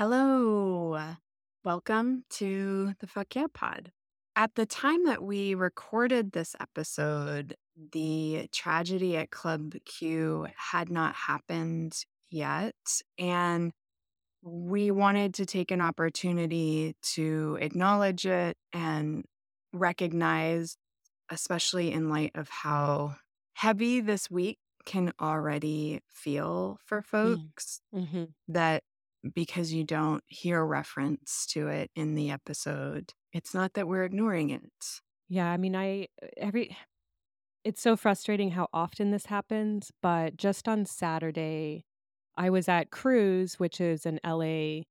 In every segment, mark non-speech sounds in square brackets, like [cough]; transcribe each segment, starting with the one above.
Hello. Welcome to the Fuck Yeah Pod. At the time that we recorded this episode, the tragedy at Club Q had not happened yet. And we wanted to take an opportunity to acknowledge it and recognize, especially in light of how heavy this week can already feel for folks, Mm-hmm. that because you don't hear reference to it in the episode, it's not that we're ignoring it. Yeah, I mean, I every it's so frustrating how often this happens, but just on Saturday, I was at Cruise, which is an LA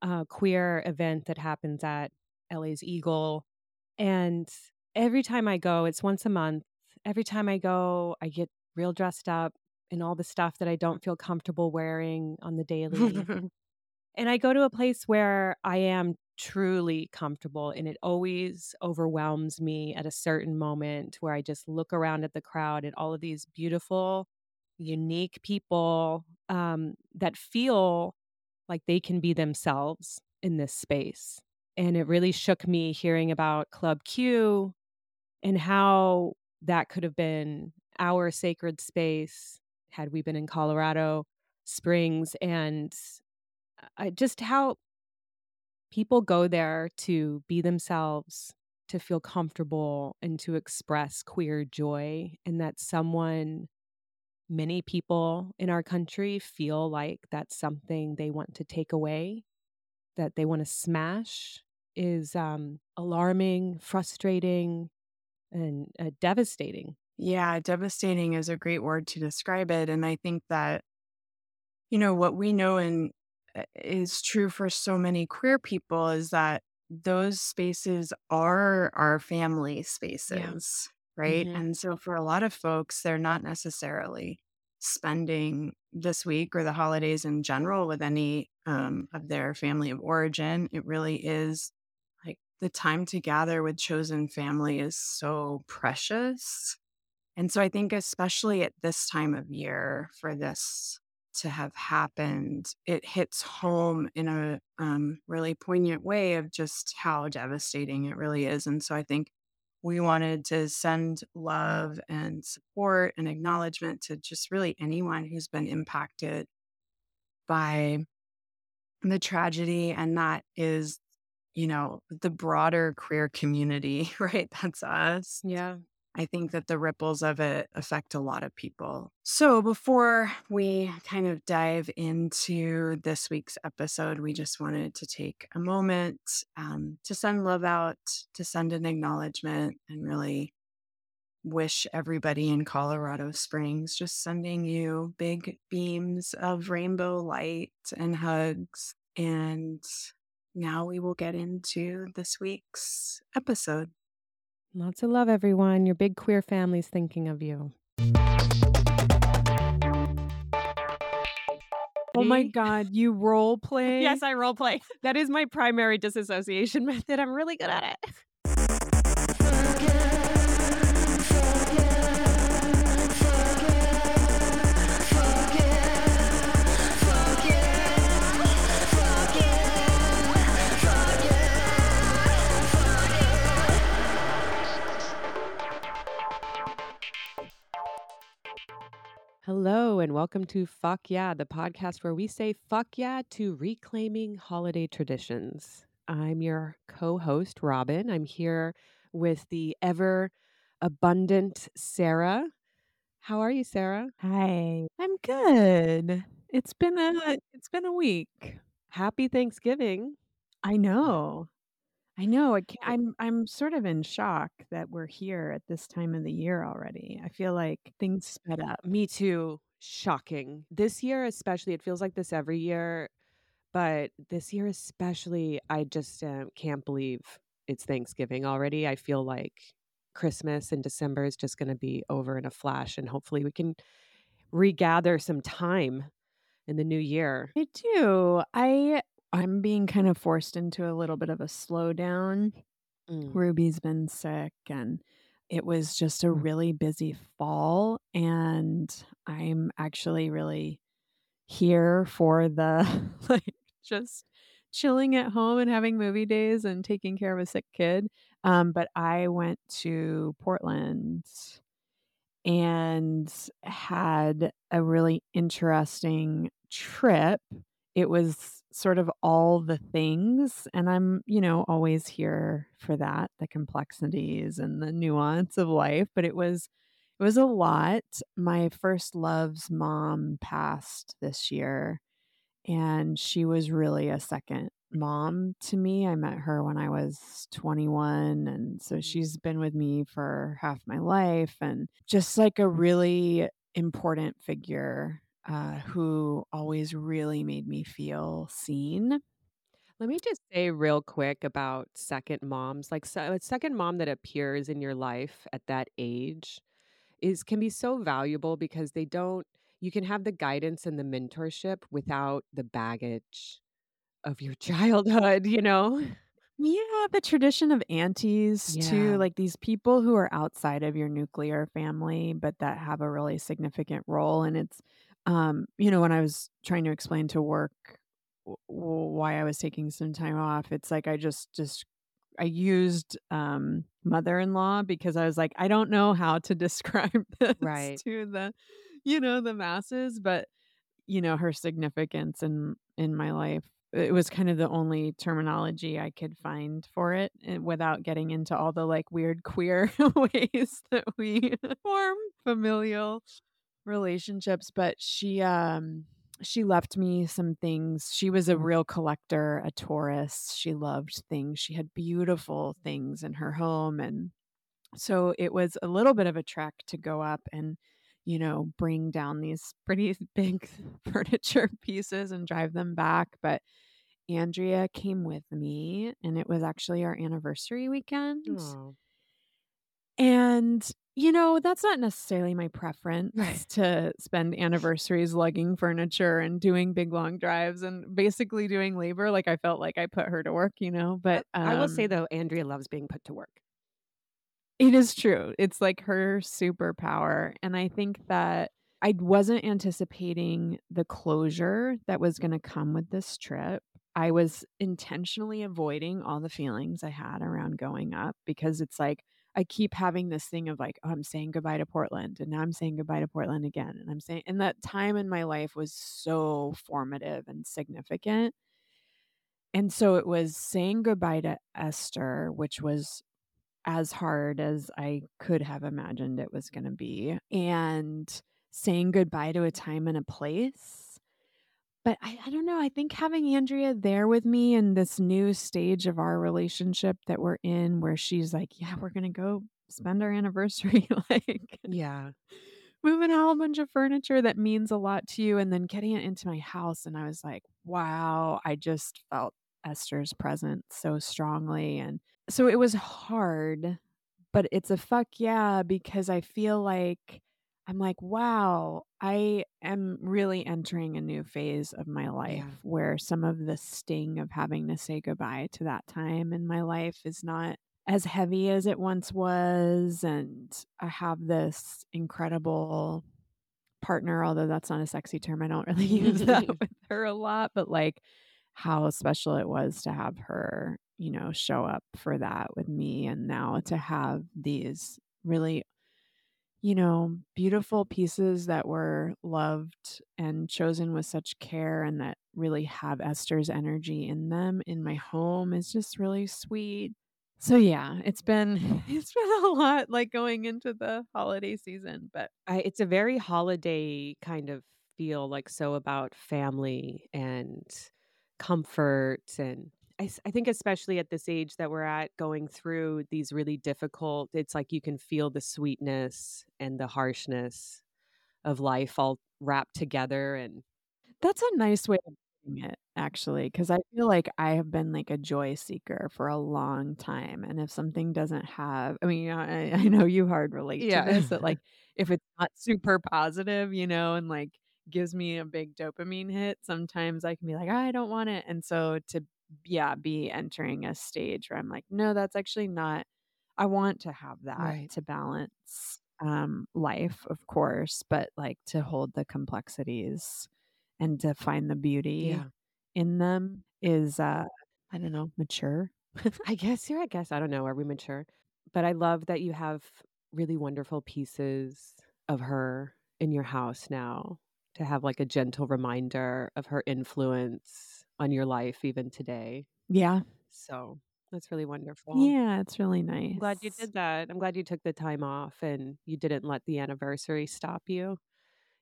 uh, queer event that happens at LA's Eagle, and every time I go, it's once a month. Every time I go, I get real dressed up in all the stuff that I don't feel comfortable wearing on the [laughs] daily. And I go to a place where I am truly comfortable, and it always overwhelms me at a certain moment where I just look around at the crowd at all of these beautiful, unique people um, that feel like they can be themselves in this space. And it really shook me hearing about Club Q and how that could have been our sacred space had we been in Colorado Springs and I, just how people go there to be themselves, to feel comfortable, and to express queer joy, and that someone, many people in our country feel like that's something they want to take away, that they want to smash, is um, alarming, frustrating, and uh, devastating. Yeah, devastating is a great word to describe it. And I think that, you know, what we know in uh, is true for so many queer people is that those spaces are our family spaces, right? Mhm. And so for a lot of folks, they're not necessarily spending this week or the holidays in general with any um, of their family of origin. It really is like the time to gather with chosen family is so precious. And so I think, especially at this time of year, for this to have happened, it hits home in a um, really poignant way of just how devastating it really is. And so I think we wanted to send love and support and acknowledgement to just really anyone who's been impacted by the tragedy. And that is, you know, the broader queer community, [laughs] right? That's us. Yeah. I think that the ripples of it affect a lot of people. So, before we kind of dive into this week's episode, we just wanted to take a moment um, to send love out, to send an acknowledgement, and really wish everybody in Colorado Springs just sending you big beams of rainbow light and hugs. And now we will get into this week's episode. Lots of love, everyone. Your big queer family's thinking of you. Oh my god, you role play? [laughs] Yes, I role play. [laughs] That is my primary disassociation [laughs] method. I'm really good at it. Hello, and welcome to Fuck Yeah, the podcast where we say fuck yeah to reclaiming holiday traditions. I'm your co host, Robin. I'm here with the ever abundant Sarah. How are you, Sarah? Hi. I'm good. It's been a it's been a week. Happy Thanksgiving. I know. I know. I ca- I'm I'm sort of in shock that we're here at this time of the year already. I feel like things sped up. Me too. Shocking. This year, especially, it feels like this every year, but this year, especially, I just uh, can't believe it's Thanksgiving already. I feel like Christmas in December is just going to be over in a flash, and hopefully, we can regather some time in the new year. I do. I I'm being kind of forced into a little bit of a slowdown. Mm. Ruby's been sick and it was just a really busy fall and I'm actually really here for the [laughs] like just chilling at home and having movie days and taking care of a sick kid. Um, but I went to Portland and had a really interesting trip. It was sort of all the things, and I'm, you know, always here for that, the complexities and the nuance of life, but it was it was a lot. My first love's mom passed this year, and she was really a second mom to me. I met her when I was 21, and so Mm. she's been with me for half my life and just like a really important figure uh, who always really made me feel seen. Let me just say real quick about second moms. Like, so, a second mom that appears in your life at that age is can be so valuable because they don't you can have the guidance and the mentorship without the baggage of your [laughs] childhood, you know? Yeah, the tradition of aunties too, Yeah. like these people who are outside of your nuclear family, but that have a really significant role. And it's, um, you know, when I was trying to explain to work w- why I was taking some time off, it's like I just just I used um mother-in-law because I was like, I don't know how to [laughs] describe this Right. to the, you know, the masses, but you know, her significance in in my life. It was kind of the only terminology I could find for it, eh, without getting into all the, like, weird queer [laughs] ways that we [laughs] form familial relationships, but she, um she left me some things. She was a real collector, a Taurus. She loved things. She had beautiful things in her home, and so it was a little bit of a trek to go up and, you know, bring down these pretty [laughs] big furniture [laughs] pieces and drive them back. But Andrea came with me, and it was actually our anniversary weekend. Oh. And, you know, that's not necessarily my preference Right. [laughs] to spend anniversaries lugging furniture and doing big long drives and basically doing labor. Like I felt like I put her to work, you know. But I will say um though, Andrea loves being put to work. It is true. It's like her superpower, and I think that I wasn't anticipating the closure that was gonna come with this trip. I was intentionally avoiding all the feelings I had around going up because it's like I keep having this thing of like, "Oh, I'm saying goodbye to Portland, and now I'm saying goodbye to Portland again," and I'm saying and that time in my life was so formative and significant. And so it was saying goodbye to Esther, which was as hard as I could have imagined it was gonna be, and saying goodbye to a time and a place. But I I don't know, I think having Andrea there with me in this new stage of our relationship that we're in, where she's like, "Yeah, we're gonna go spend our anniversary, [laughs] like, Yeah. moving a whole bunch of furniture that means a lot to you," and then getting it into my house, and I was like, "Wow." I just felt Esther's presence so strongly, and so it was hard, but it's a fuck yeah because I feel like I'm like, "Wow, I am really entering a new phase of my Yeah. life where some of the sting of having to say goodbye to that time in my life is not as heavy as it once was, and I have this incredible partner, although that's not a sexy term, I don't [laughs] really use that [laughs] with her a lot, but, like, how special it was to have her, you know, show up for that with me, and now to have these really, you know, beautiful pieces that were loved and chosen with such care and that really have Esther's energy in them in my home is just really sweet. So, yeah, it's been [laughs] it's been a lot, like, going into the holiday season, but I it's a very holiday kind of feel, like, so about family and comfort, and I I think especially at this age that we're at, going through these really difficult it's like you can feel the sweetness and the harshness of life all wrapped together, and That's a nice way of putting it, actually, because I feel like I have been, like, a joy seeker for a long time, and if something doesn't have I mean, you I I know you hard relate to this, that, like, [laughs] if it's not super positive, you know, and, like, gives me a big dopamine hit, sometimes I can be like, "I don't want it," and so to yeah, be entering a stage where I'm like, "No, that's actually not I want to have that Right. to balance, um, life, of course, but, like, to hold the complexities and to find the beauty Yeah. in them is uh I don't know, mature. I guess you're I guess I don't know, are we mature? But I love that you have really wonderful pieces of her in your house now to have like a gentle reminder of her influence on your life even today. Yeah. So that's really wonderful. Yeah, it's really nice. I'm glad you did that. I'm glad you took the time off and you didn't let the anniversary stop you.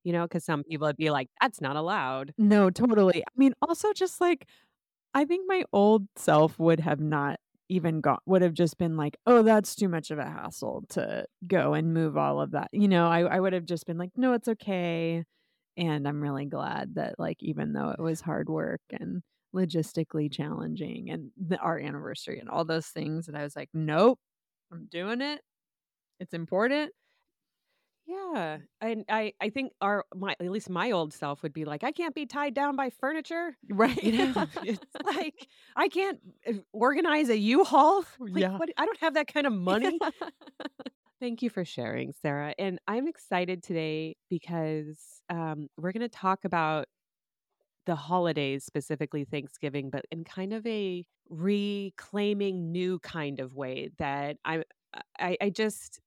You know, because some people would be like, that's not allowed. No, totally. I mean, also just like I think my old self would have not even got would have just been like, "Oh, that's too much of a hassle to go and move all of that." You know, I I would have just been like, "No, it's okay." And I'm really glad that like even though it was hard work and logistically challenging and the our anniversary and all those things that I was like, "Nope, I'm doing it. It's important." Yeah, and I I think our my at least my old self would be like, "I can't be tied down by furniture." Right. You know? [laughs] It's like, "I can't, uh, organize a U-Haul." Like, Yeah. what I don't have that kind of money. [laughs] Thank you for sharing, Sarah, and I'm excited today because, um, we're gonna talk about the holidays, specifically Thanksgiving, but in kind of a reclaiming new kind of way that I I I just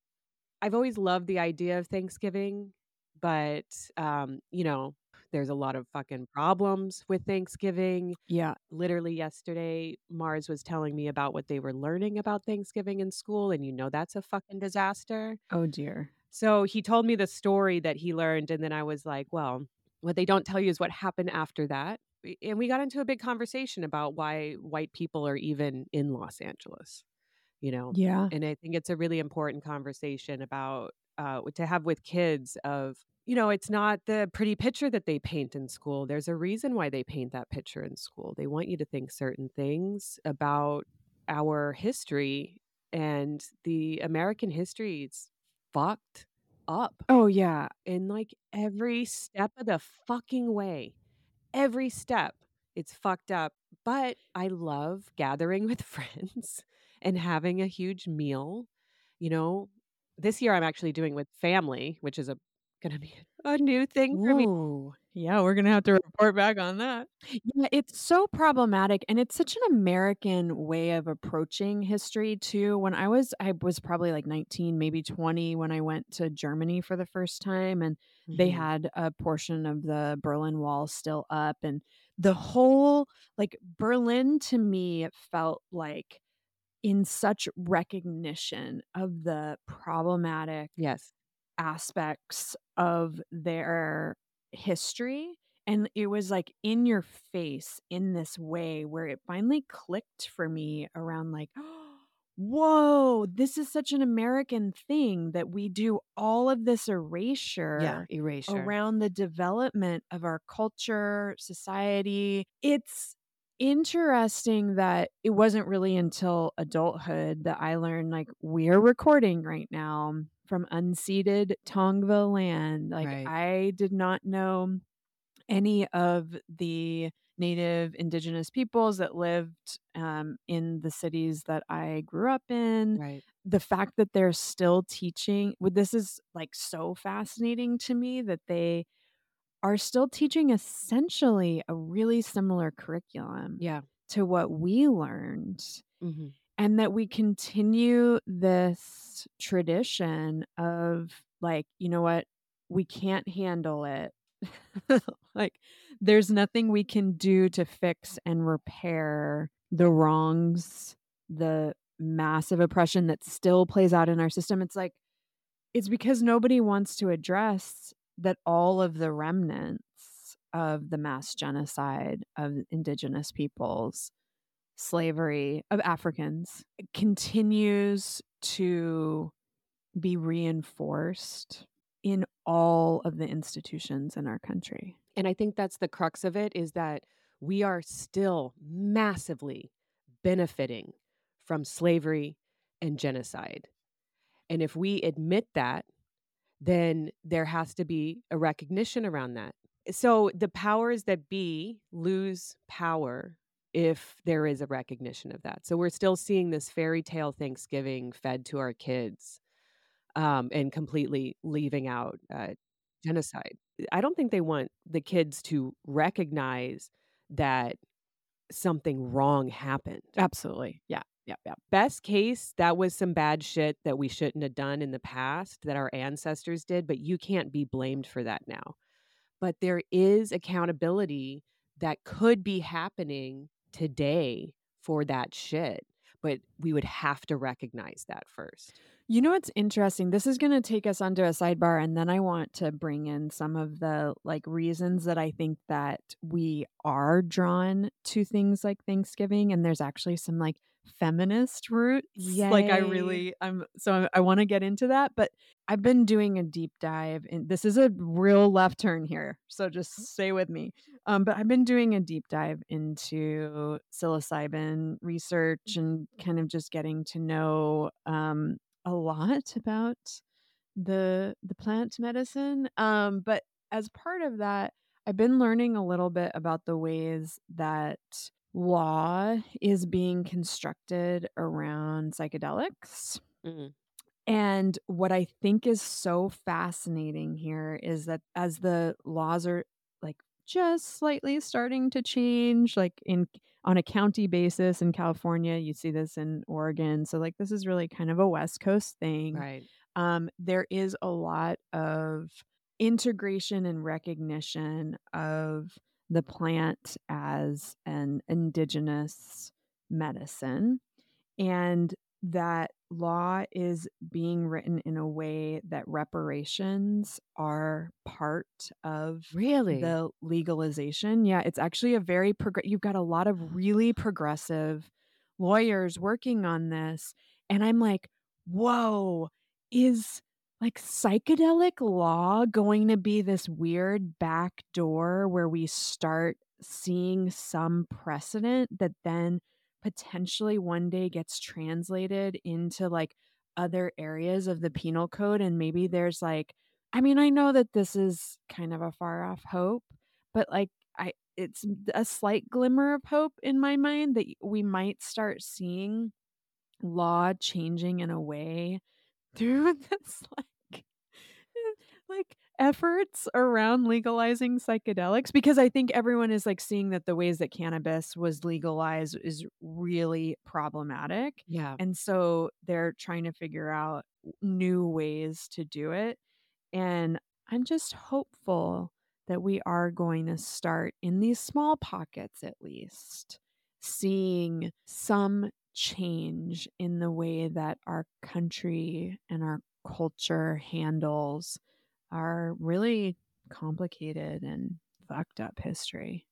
I've always loved the idea of Thanksgiving, but, um, you know, there's a lot of fucking problems with Thanksgiving. Yeah. Literally yesterday, Mars was telling me about what they were learning about Thanksgiving in school, and you know that's a fucking disaster. Oh dear. So he told me the story that he learned, and then I was like, well, what they don't tell you is what happened after that. And we got into a big conversation about why white people are even in Los Angeles, you know? Yeah. And I think it's a really important conversation about uh, to have with kids of, you know, it's not the pretty picture that they paint in school. There's a reason why they paint that picture in school. They want you to think certain things about our history and the American history is fucked up Oh yeah. in like every step of the fucking way. Every step, it's fucked up. But I love gathering with [laughs] friends and having a huge meal. You know, this year I'm actually doing with family, which is a gonna be a new thing for me. Yeah, we're gonna have to report back on that. Yeah, it's so problematic and it's such an American way of approaching history too. When I was I was probably like 19, maybe 20 when I went to Germany for the first time and they Mhm. had a portion of the Berlin Wall still up and the whole like Berlin to me felt like in such recognition of the problematic Yes. aspects of their history and it was like in your face in this way where it finally clicked for me around like [gasps] whoa this is such an american thing that we do all of this erasure Yeah. Erasure. around the development of our culture, society. It's interesting that it wasn't really until adulthood that I learned like we're recording right now from unceded Tongva land. Like Right. I did not know any of the native indigenous peoples that lived um, in the cities that I grew up in Right. the fact that they're still teaching well, this is like so fascinating to me that they are still teaching essentially a really similar curriculum Yeah. to what we learned hmm and that we continue this tradition of like you know what? We can't handle it. [laughs] Like there's nothing we can do to fix and repair the wrongs the massive oppression that still plays out in our system. It's like it's because nobody wants to address that all of the remnants of the mass genocide of indigenous peoples slavery of Africans continues to be reinforced in all of the institutions in our country. And I think that's the crux of it is that we are still massively benefiting from slavery and genocide. And if we admit that, then there has to be a recognition around that. So the powers that be lose power if there is a recognition of that. So we're still seeing this fairy tale Thanksgiving fed to our kids um, and completely leaving out uh, genocide. I don't think they want the kids to recognize that something wrong happened. Absolutely. Yeah. Yeah. Yeah. Best case, that was some bad shit that we shouldn't have done in the past that our ancestors did, but you can't be blamed for that now. But there is accountability that could be happening today for that shit. But we would have to recognize that first. You know what's interesting? This is going to take us onto a sidebar and then I want to bring in some of the like reasons that I think that we are drawn to things like Thanksgiving and there's actually some like feminist roots. Like I really I'm so I, I want to get into that, but I've been doing a deep dive and this is a real left turn here. So just stay with me. Um but I've been doing a deep dive into psilocybin research and kind of just getting to know um a lot about the the plant medicine um but as part of that i've been learning a little bit about the ways that law is being constructed around psychedelics Mm. and what i think is so fascinating here is that as the laws are like just slightly starting to change like in on a county basis in california you see this in oregon so like this is really kind of a west coast thing Right. um, there is a lot of integration and recognition of the plant as an indigenous medicine and that law is being written in a way that reparations are part of Really? the legalization. Yeah, it's actually a very progr- you've got a lot of really progressive lawyers working on this and I'm like, "Whoa, is like psychedelic law going to be this weird back door where we start seeing some precedent that then potentially one day gets translated into like other areas of the penal code and maybe there's like I mean, I know that this is kind of a far off hope, but like I it's a slight glimmer of hope in my mind that we might start seeing law changing in a way through [laughs] this like like efforts around legalizing psychedelics because I think everyone is like seeing that the ways that cannabis was legalized is really problematic. yeah. And so they're trying to figure out new ways to do it. And I'm just hopeful that we are going to start in these small pockets at least seeing some change in the way that our country and our culture handles our really complicated and fucked up history.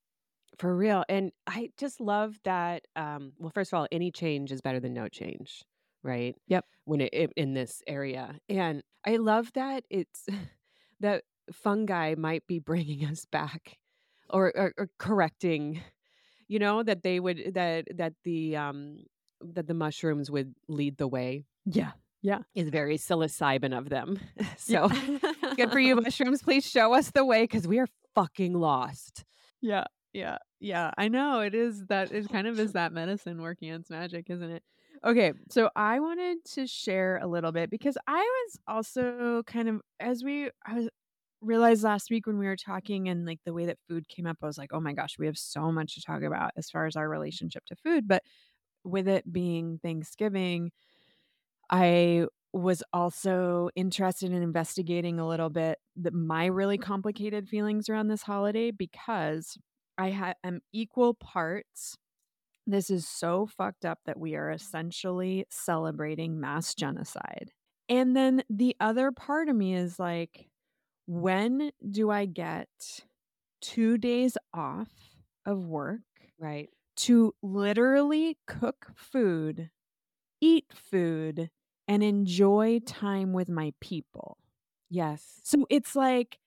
For real. And I just love that. Um, well, first of all, any change is better than no change, right? Yep. When it, it in this area, and I love that it's [laughs] that fungi might be bringing [laughs] us back, or, or, or correcting. You know that they would that that the um that the mushrooms would lead the way Yeah. Yeah. is very psilocybin of them. [laughs] so good for you, [laughs] mushrooms. Please show us the way because we are fucking lost. Yeah, yeah, yeah. I know it is that it kind of is that medicine working its magic, isn't it? Okay, so I wanted to share a little bit because I was also kind of as we I was realized last week when we were talking and like the way that food came up, I was like, oh my gosh, we have so much to talk about as far as our relationship to food. But with it being Thanksgiving, I was also interested in investigating a little bit the, my really complicated feelings around this holiday because I ha- am equal parts. This is so fucked up that we are essentially celebrating mass genocide. And then the other part of me is like, when do I get two days off of work Right. To literally cook food, eat food, and enjoy time with my people. Yes. So it's like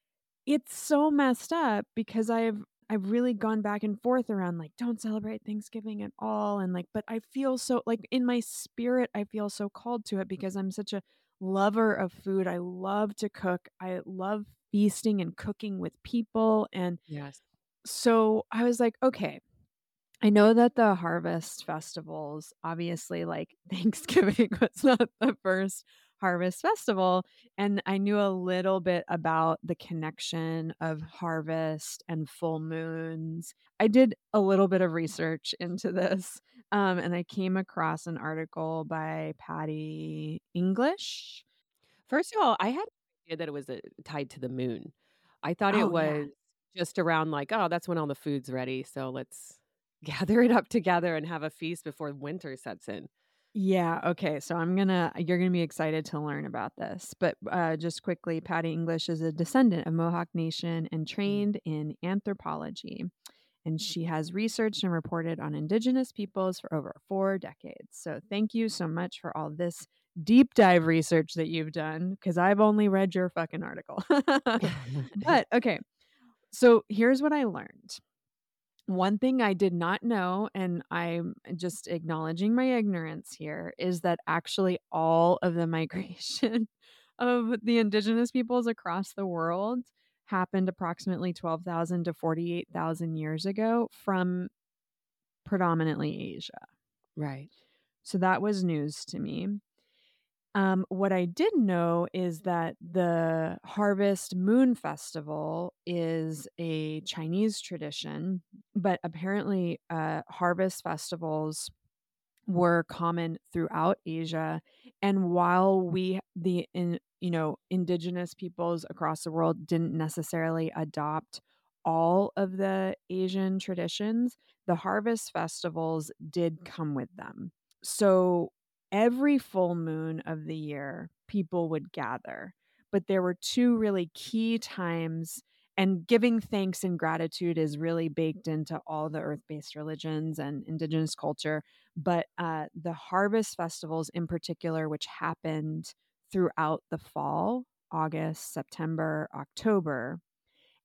it's so messed up because I've I've really gone back and forth around like don't celebrate Thanksgiving at all and like but I feel so like in my spirit I feel so called to it because I'm such a lover of food. I love to cook. I love feasting and cooking with people and Yes. so I was like, okay, I know that the harvest festivals, obviously, like [laughs] Thanksgiving [laughs] was not the first Harvest Festival. And I knew a little bit about the connection of harvest and full moons. I did a little bit of research into [laughs] this. Um, and I came across an article by Patty English. First of all, I had no idea that it was uh, tied to the moon. I thought it Oh, yeah. was just around like, oh, that's when all the food's ready. So let's gather it up together and have a feast before winter sets in. Yeah, okay. So I'm going to you're going to be excited to learn about this. But uh just quickly, Patty English is a descendant of Mohawk Nation and trained in anthropology. And she has researched and reported on indigenous peoples for over 4 decades. So thank you so much for all this deep dive research that you've done because I've only read your fucking article. [laughs] [laughs] but okay. So here's what I learned. One thing I did not know, and I'm just acknowledging my ignorance here, is that actually all of the migration [laughs] of the indigenous peoples across the world happened approximately 12,000 to 48,000 years ago from predominantly Asia. right. So that was news to me. Um, what I did know is that the Harvest Moon Festival is a Chinese tradition, but apparently, uh, harvest festivals were common throughout Asia. And while we, the in, you know, indigenous peoples across the world didn't necessarily adopt all of the Asian traditions, the harvest festivals did come with them. So every full moon of the year, people would gather. But there were two really key times, and giving thanks and gratitude is really baked into all the earth based religions and indigenous culture. But uh, the harvest festivals, in particular, which happened throughout the fall, August, September, October,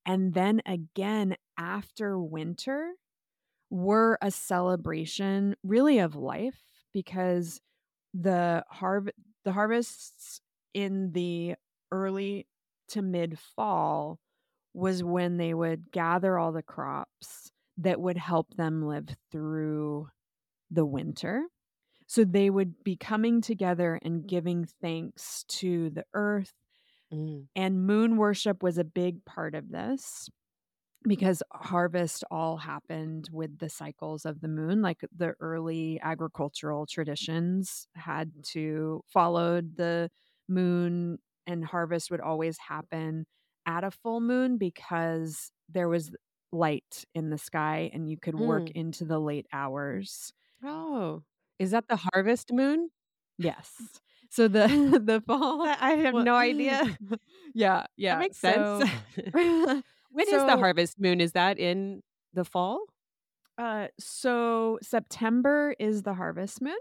and then again after winter, were a celebration really of life because the harv- the harvests in the early to mid fall was when they would gather all the crops that would help them live through the winter. So they would be coming together and giving thanks to the earth Mm. and moon worship was a big part of this because harvest all happened with the cycles of the moon like the early agricultural traditions had to followed the moon and harvest would always happen at a full moon because there was light in the sky and you could work Mm. into the late hours Oh, is that the harvest moon? yes so the [laughs] [laughs] the fall I I have well- no [laughs] idea. yeah yeah That makes so- sense. When is the harvest moon? Is that in the fall? Uh, so September is the harvest moon.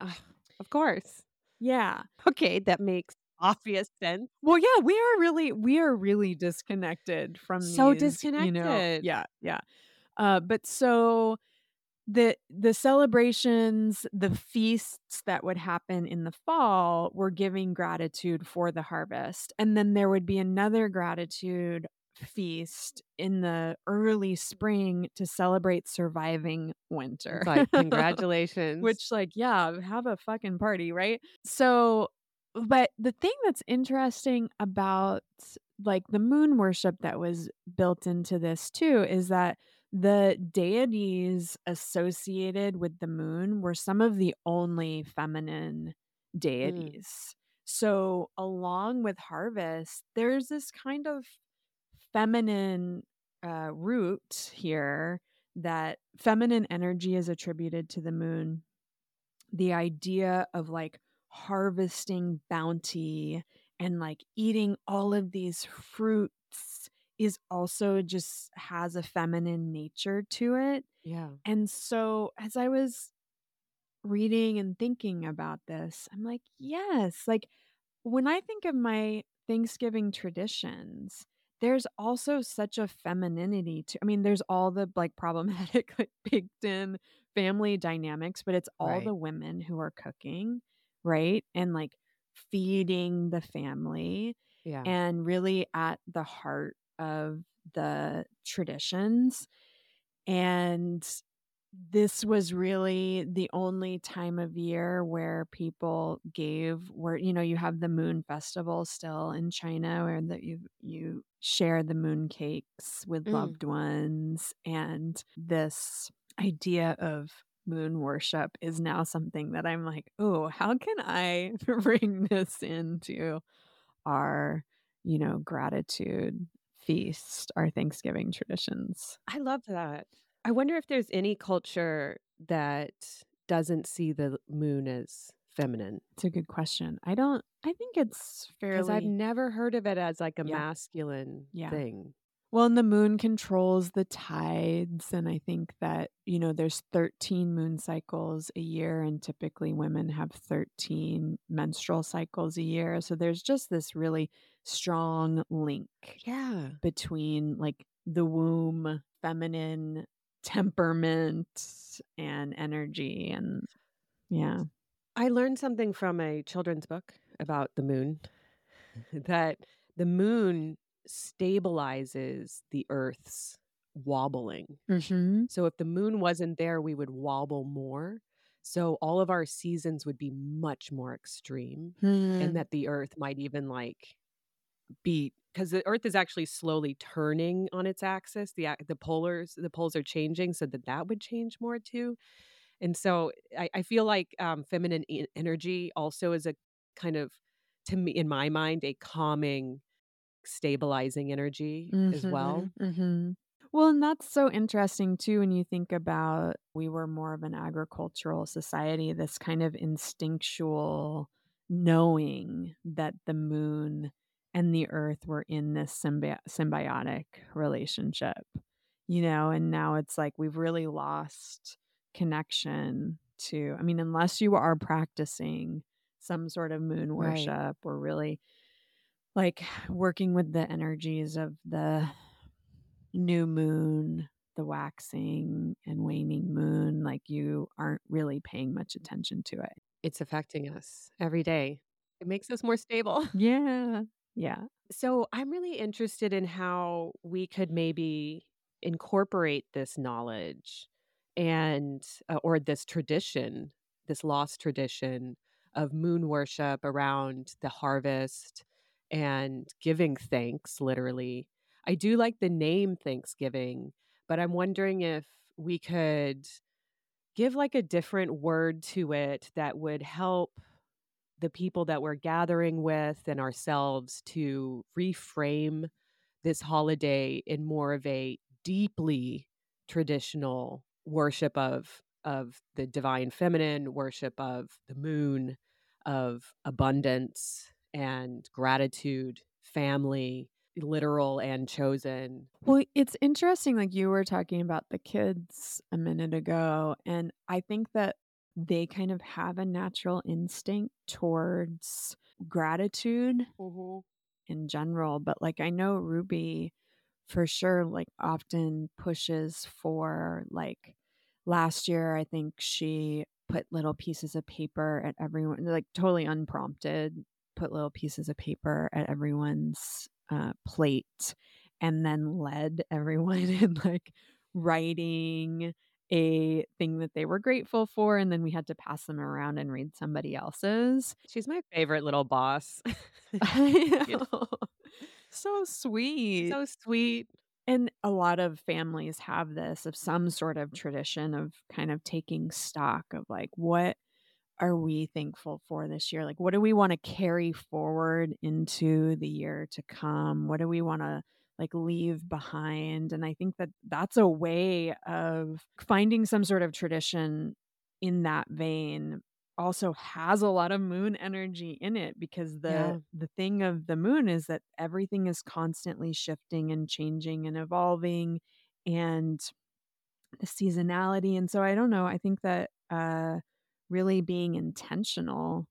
Ah, of course. Yeah. Okay, that makes obvious sense. Well, yeah, we are really we are really disconnected from So these, You know, disconnected. yeah, yeah. Uh, but so the the celebrations, the feasts that would happen in the fall were giving gratitude for the harvest, and then there would be another gratitude feast in the early spring to celebrate surviving winter. Like [laughs] congratulations. Which, like, yeah, have a fucking party, right? So, but the thing that's interesting about like the moon worship that was built into this too is that the deities associated with the moon were some of the only feminine mm. deities. So, along with harvest, there's this kind of feminine uh, root here that feminine energy is attributed to the moon. The idea of like harvesting bounty and like eating all of these fruits is also just has a feminine nature to it. yeah. And so as I was reading and thinking about this, I'm like, yes, like when I think of my Thanksgiving traditions, there's also such a femininity to I mean, there's all the like [laughs] problematic like baked in family dynamics, but it's all Right. the women who are cooking, right? And like feeding the family Yeah. and really at the heart of the traditions. And this was really the only time of year where people gave where you know you have the moon festival still in China where that you you share the moon cakes with Mm. loved ones and this idea of moon worship is now something that I'm like, "Oh, how can I [laughs] bring this into our, you know, gratitude feast, our Thanksgiving traditions?" I love that. I wonder if there's any culture that doesn't see the moon as feminine. It's a good question. I don't I think it's fairly Because I've never heard of it as like a Yeah. masculine Yeah. thing. Well, and the moon controls the tides. And I think that, you know, there's 13 moon cycles a year, and typically women have 13 menstrual cycles a year. So there's just this really strong link Yeah. between like the womb, feminine temperament, and energy. And yeah. I learned something from a children's book about the moon [laughs] that the moon stabilizes the earth's wobbling. Mm-hmm. So if the moon wasn't there, we would wobble more. So all of our seasons would be much more extreme Mm. and that the earth might even like be because the earth is actually slowly turning on its axis the the polars the poles are changing so that that would change more too and so i, I feel like um, feminine energy also is a kind of to me in my mind a calming stabilizing energy as well mm-hmm. Well, and that's so interesting too when you think about we were more of an agricultural society, this kind of instinctual knowing that the moon and the earth were in this symbi- symbiotic relationship, you know, and now it's like we've really lost connection to, I mean, unless you are practicing some sort of moon Right. worship or really like working with the energies of the new moon, the waxing and waning moon, like you aren't really paying much attention to it. it's affecting us every day it makes us more stable Yeah. Yeah. So I'm really interested in how we could maybe incorporate this knowledge and uh, or this tradition, this lost tradition of moon worship around the harvest and giving thanks literally. I do like the name Thanksgiving, but I'm wondering if we could give like a different word to it that would help the people that we're gathering with and ourselves to reframe this holiday in more of a deeply traditional worship of of the divine feminine worship of the moon of abundance and gratitude family literal and chosen Well, it's interesting. Like you were talking about the kids a minute ago, and I think that they kind of have a natural instinct towards gratitude in general. But like I know Ruby for sure, like often pushes for like last year, I think she put little pieces of paper at everyone, like totally unprompted, put little pieces of paper at everyone's uh, plate and then led everyone [laughs] in like writing a thing that they were grateful for and then we had to pass them around and read somebody else's. She's my favorite little boss. [laughs] [laughs] I You know. so sweet. So sweet. And a lot of families have this of some sort of tradition of kind of taking stock of like what are we thankful for this year? Like what do we want to carry forward into the year to come? What do we want to like leave behind and i think that that's a way of finding some sort of tradition in that vein also has a lot of moon energy in it because the Yeah. the thing of the moon is that everything is constantly shifting and changing and evolving and the seasonality and so i don't know i think that uh really being intentional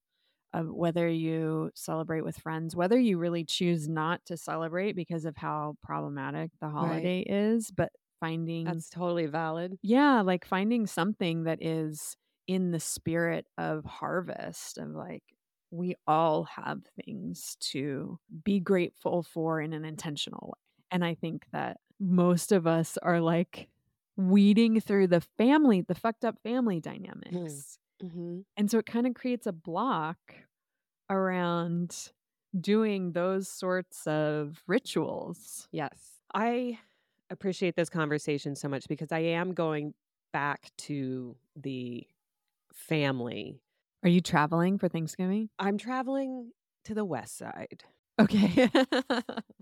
of whether you celebrate with friends whether you really choose not to celebrate because of how problematic the holiday is but finding that's totally valid yeah, like finding something that is in the spirit of harvest of like we all have things to be grateful for in an intentional way. And I think that most of us are like weeding through the family, the fucked up family hmm. dynamics. Mm-hmm. And so it kind of creates a block around doing those sorts of rituals. Yes. I appreciate this conversation so much because I am going back to the family. Are you traveling for Thanksgiving? I'm traveling to the west side. Okay. [laughs]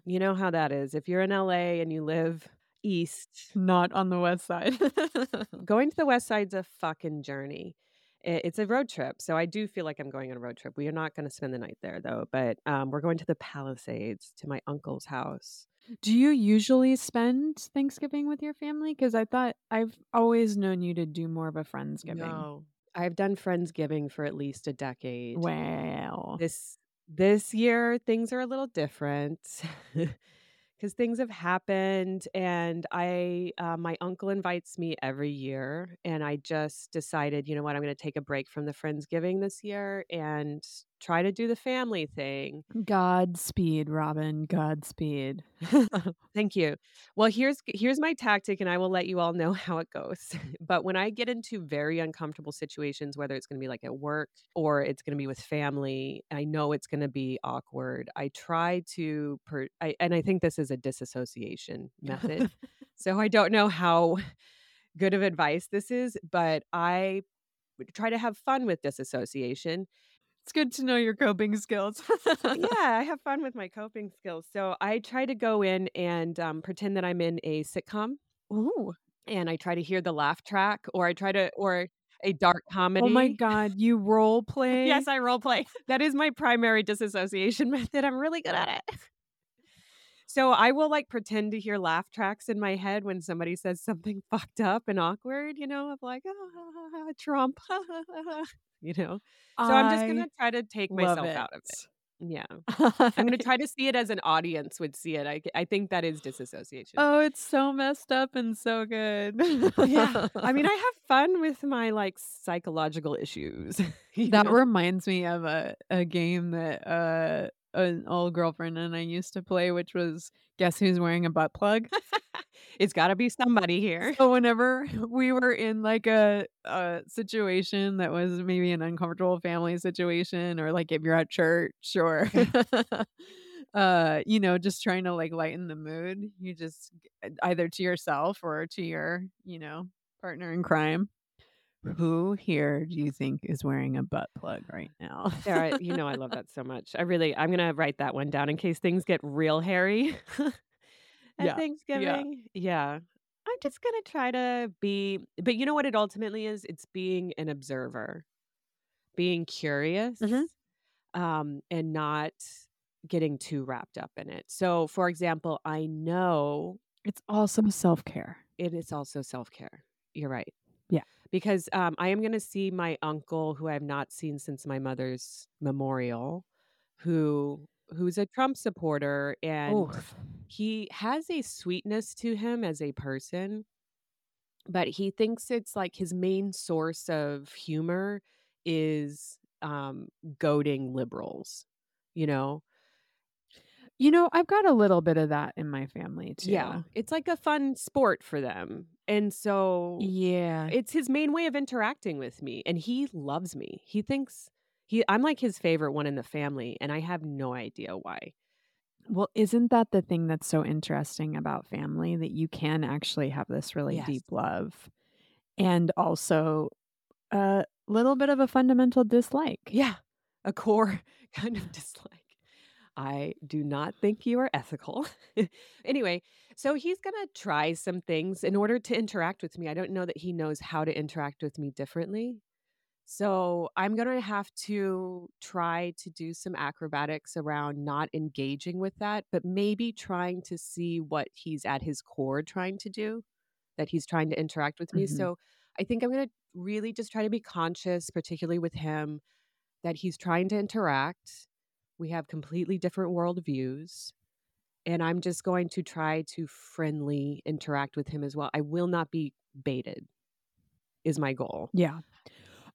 You know how that is. If you're in LA and you live east, Not on the west side. [laughs] going to the west side's a fucking journey. It's a road trip. So I do feel like I'm going on a road trip. We are not going to spend the night there though, but um, we're going to the Palisades to my uncle's house. Do you usually spend Thanksgiving with your family? Because I thought I've always known you to do more of a Friendsgiving. No. I've done Friendsgiving for at least a decade. Wow. this this year things are a little different [laughs] because things have happened and i uh, my uncle invites me every year and i just decided you know what? I'm going to take a break from the friendsgiving this year and try to do the family thing Godspeed, Robin. Godspeed. [laughs] Thank you. Well, here's here's my tactic and I will let you all know [laughs] how it goes. but when I get into very uncomfortable situations, whether it's going to be like at work or it's going to be with family, I know it's going to be awkward. I try to per I, and I think this is a disassociation method. [laughs] so I don't know how good of advice this is, but I try to have fun with disassociation It's good to know your coping skills. [laughs] yeah, I have fun with my coping skills. So I try to go in and um, pretend that I'm in a sitcom, Ooh. and I try to hear the laugh track, or I try to, or a dark comedy. Oh my God. You role [laughs] play? Yes, I role play. That is my primary disassociation [laughs] method. I'm really good at it. So I will like pretend to hear laugh tracks in my head when somebody says something fucked up and awkward, you know, of like, ah, Trump, you know. So I'm just gonna try to take myself out of it. Yeah. I'm going [laughs] to try to see it as an audience would see it. I, I think that is disassociation. Oh, it's so messed up and so good. yeah. I mean, [laughs] I have fun with my like psychological issues. [laughs] that know? reminds me of a, a game that uh an old girlfriend and I used to play, which was guess who's wearing a butt plug. It's got to be somebody here. so whenever [laughs] we were in like a, a situation that was maybe an uncomfortable family situation, or like if you're at church or [laughs] uh you know just trying to like lighten the mood, you just either to yourself or to your you know partner in crime. Who here do you think is wearing a butt plug right now? Sarah, you know I love [laughs] that so much. I really, I'm to write that one down in case things get real hairy at Yeah. Thanksgiving. Yeah. I'm just going to try to be, but you know what it ultimately is? It's being an observer, being curious, Mhm. um, and not getting too wrapped up in it. So, for example, I know It's also self care. it is also self care. You're right. Yeah. Because um, I am going to see my uncle, who I have not seen since my mother's memorial, who who's a Trump supporter, and he has a sweetness to him as a person, but he thinks it's like his main source of humor is um, goading liberals. You know, You know, I've got a little bit of that in my family too. yeah, it's like a fun sport for them, and so Yeah. it's his main way of interacting with me and he loves me he thinks he i'm like his favorite one in the family and i have no idea why Well, isn't that the thing that's so interesting about family that you can actually have this really Yes. deep love and also a little bit of a fundamental dislike? yeah a core [laughs] kind of dislike i do not think you are ethical [laughs] anyway so he's gonna try some things in order to interact with me i don't know that he knows how to interact with me differently so i'm gonna have to try to do some acrobatics around not engaging with that but maybe trying to see what he's at his core trying to do that he's trying to interact with me Mhm. so i think i'm gonna really just try to be conscious particularly with him that he's trying to interact we have completely different worldviews and i'm just going to try to friendly interact with him as well i will not be baited is my goal Yeah.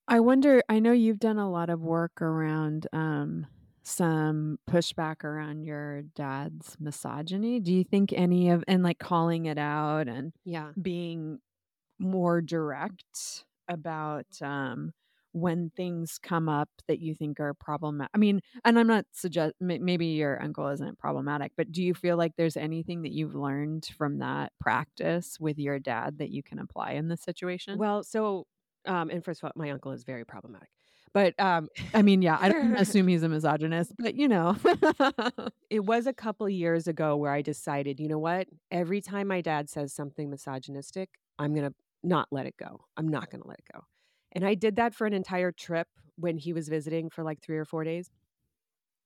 I wonder, I know you've done a lot of work around um some pushback around your dad's misogyny. Do you think any of and like calling it out and yeah being more direct about um when things come up that you think are problematic i mean and i'm not suggest maybe your uncle isn't problematic but do you feel like there's anything that you've learned from that practice with your dad that you can apply in this situation Well, so um, and first of all, my uncle is very problematic. But um, [laughs] i mean yeah i don't [laughs] assume he's a misogynist but you know [laughs] it was a couple years ago where I decided, you know what? Every time my dad says something misogynistic, I'm going to not let it go. I'm not going to let it go. And I did that for an entire trip when he was visiting for like three or four days.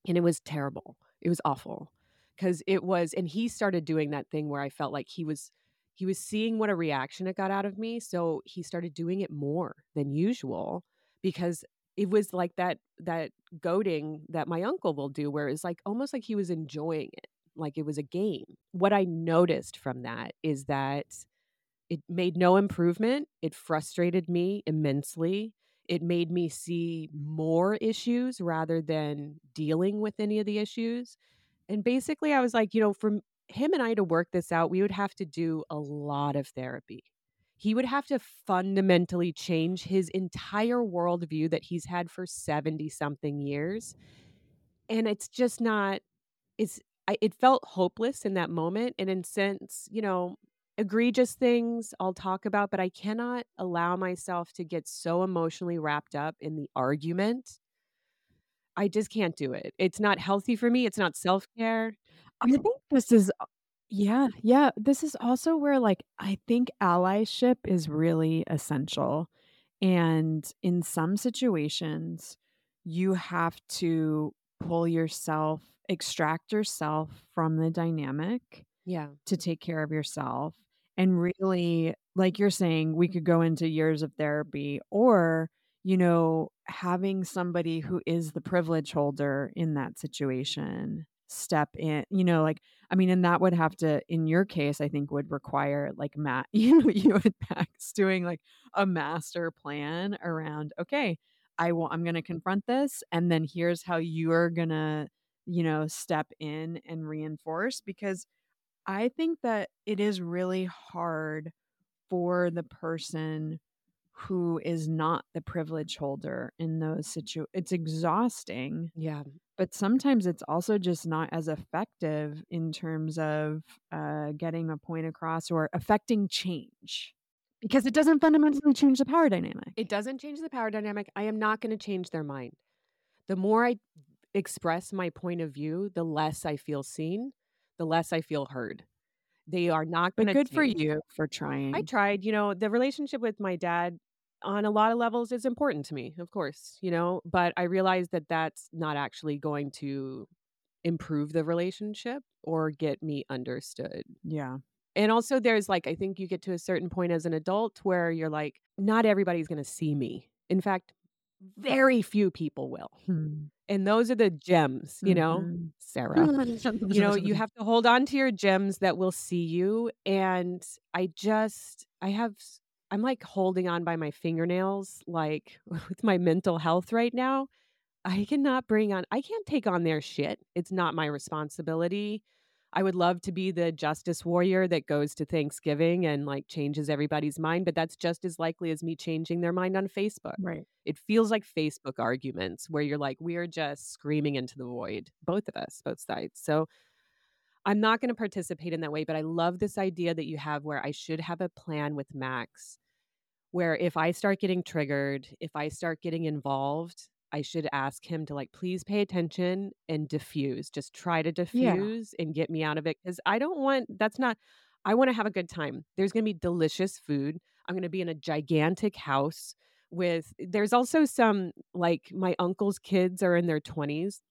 And it was terrible. It was awful because it was, and he started doing that thing where I felt like he was. He was seeing what a reaction it got out of me. So he started doing it more than usual because it was like that that goading that my uncle will do where it's like almost like he was enjoying it like it was a game what i noticed from that is that it made no improvement it frustrated me immensely it made me see more issues rather than dealing with any of the issues and basically i was like you know for him and i to work this out we would have to do a lot of therapy he would have to fundamentally change his entire worldview that he's had for 70 something years. And it's just not, it's, I, it felt hopeless in that moment. And in sense, you know, egregious things I'll talk about, but I cannot allow myself to get so emotionally wrapped up in the argument. I just can't do it. It's not healthy for me. It's not self care. I think this is uh, yeah, yeah. This is also where, like, I think allyship is really essential. And in some situations, you have to pull yourself, extract yourself from the dynamic Yeah. to take care of yourself. And really, like you're saying, we could go into years of therapy or, you know, having somebody who is the privilege holder in that situation step in, you know, like, I mean, and that would have to, in your case, I think would require like Matt, [laughs] you know, you and Max doing like a master plan around, okay, I will, I'm going to confront this. And then here's how you're going to, you know, step in and reinforce because I think that it is really hard for the person who is not the privilege holder in those situations. It's exhausting Yeah. But sometimes it's also just not as effective in terms of uh, getting a point across or affecting change because it doesn't fundamentally change the power dynamic. It doesn't change the power dynamic. I am not going to change their mind. The more I express my point of view, the less I feel seen, the less I feel heard. They are not going but to good for you for trying. I tried, you know, the relationship with my dad on a lot of levels is important to me, of course, you know, but I realized that that's not actually going to improve the relationship or get me understood. yeah. And also, there's like, I think you get to a certain point as an adult where you're like, not everybody's going to see me. In fact, very few people will. Hmm. And those are the gems, you know, Mhm. [laughs] Sarah. you know, you have to hold on to your gems that will see you. And I just, I have, I'm like holding on by my fingernails, like [laughs] with my mental health right now. I cannot bring on, I can't take on their shit. It's not my responsibility. I would love to be the justice warrior that goes to Thanksgiving and like changes everybody's mind, but that's just as likely as me changing their mind on Facebook. right. It feels like Facebook arguments where you're like, we are just screaming into the void, both of us, both sides. So I'm not going to participate in that way, but I love this idea that you have where I should have a plan with Max where if I start getting triggered, if I start getting involved, I should ask him to like, please pay attention and diffuse. Just try to Yeah. diffuse and get me out of it. Cause I don't want, that's not, I want to have a good time. There's going to be delicious food. I'm going to be in a gigantic house with, there's also some like my uncle's kids are in their 20s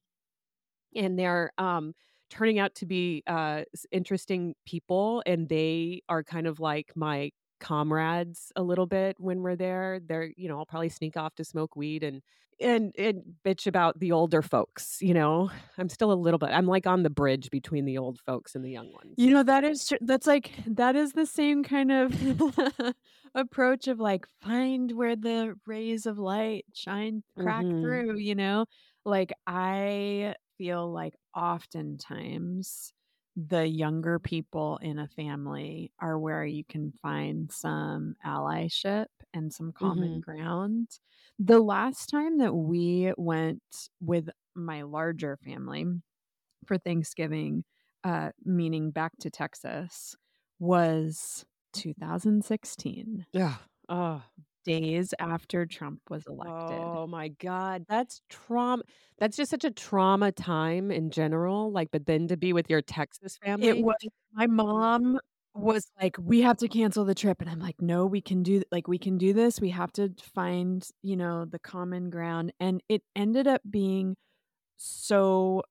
and they're, um, turning out to be uh interesting people and they are kind of like my comrades a little bit when we're there they're you know i'll probably sneak off to smoke weed and and and bitch about the older folks you know i'm still a little bit i'm like on the bridge between the old folks and the young ones You know that is that's like that is the same kind of [laughs] approach of like find where the rays of light shine crack Mhm. through, you know? Like I feel like oftentimes the younger people in a family are where you can find some allyship and some common Mhm. ground. The last time that we went with my larger family for Thanksgiving, uh, meaning back to Texas, was 2016, Yeah. Oh. Days after Trump was elected. Oh my god, that's trauma that's just such a trauma time in general, like, but then to be with your Texas family. It family? was my mom was like, "We have to cancel the trip," and I'm like, "No, we can do like, we can do this. We have to find, you know, the common ground," and it ended up being so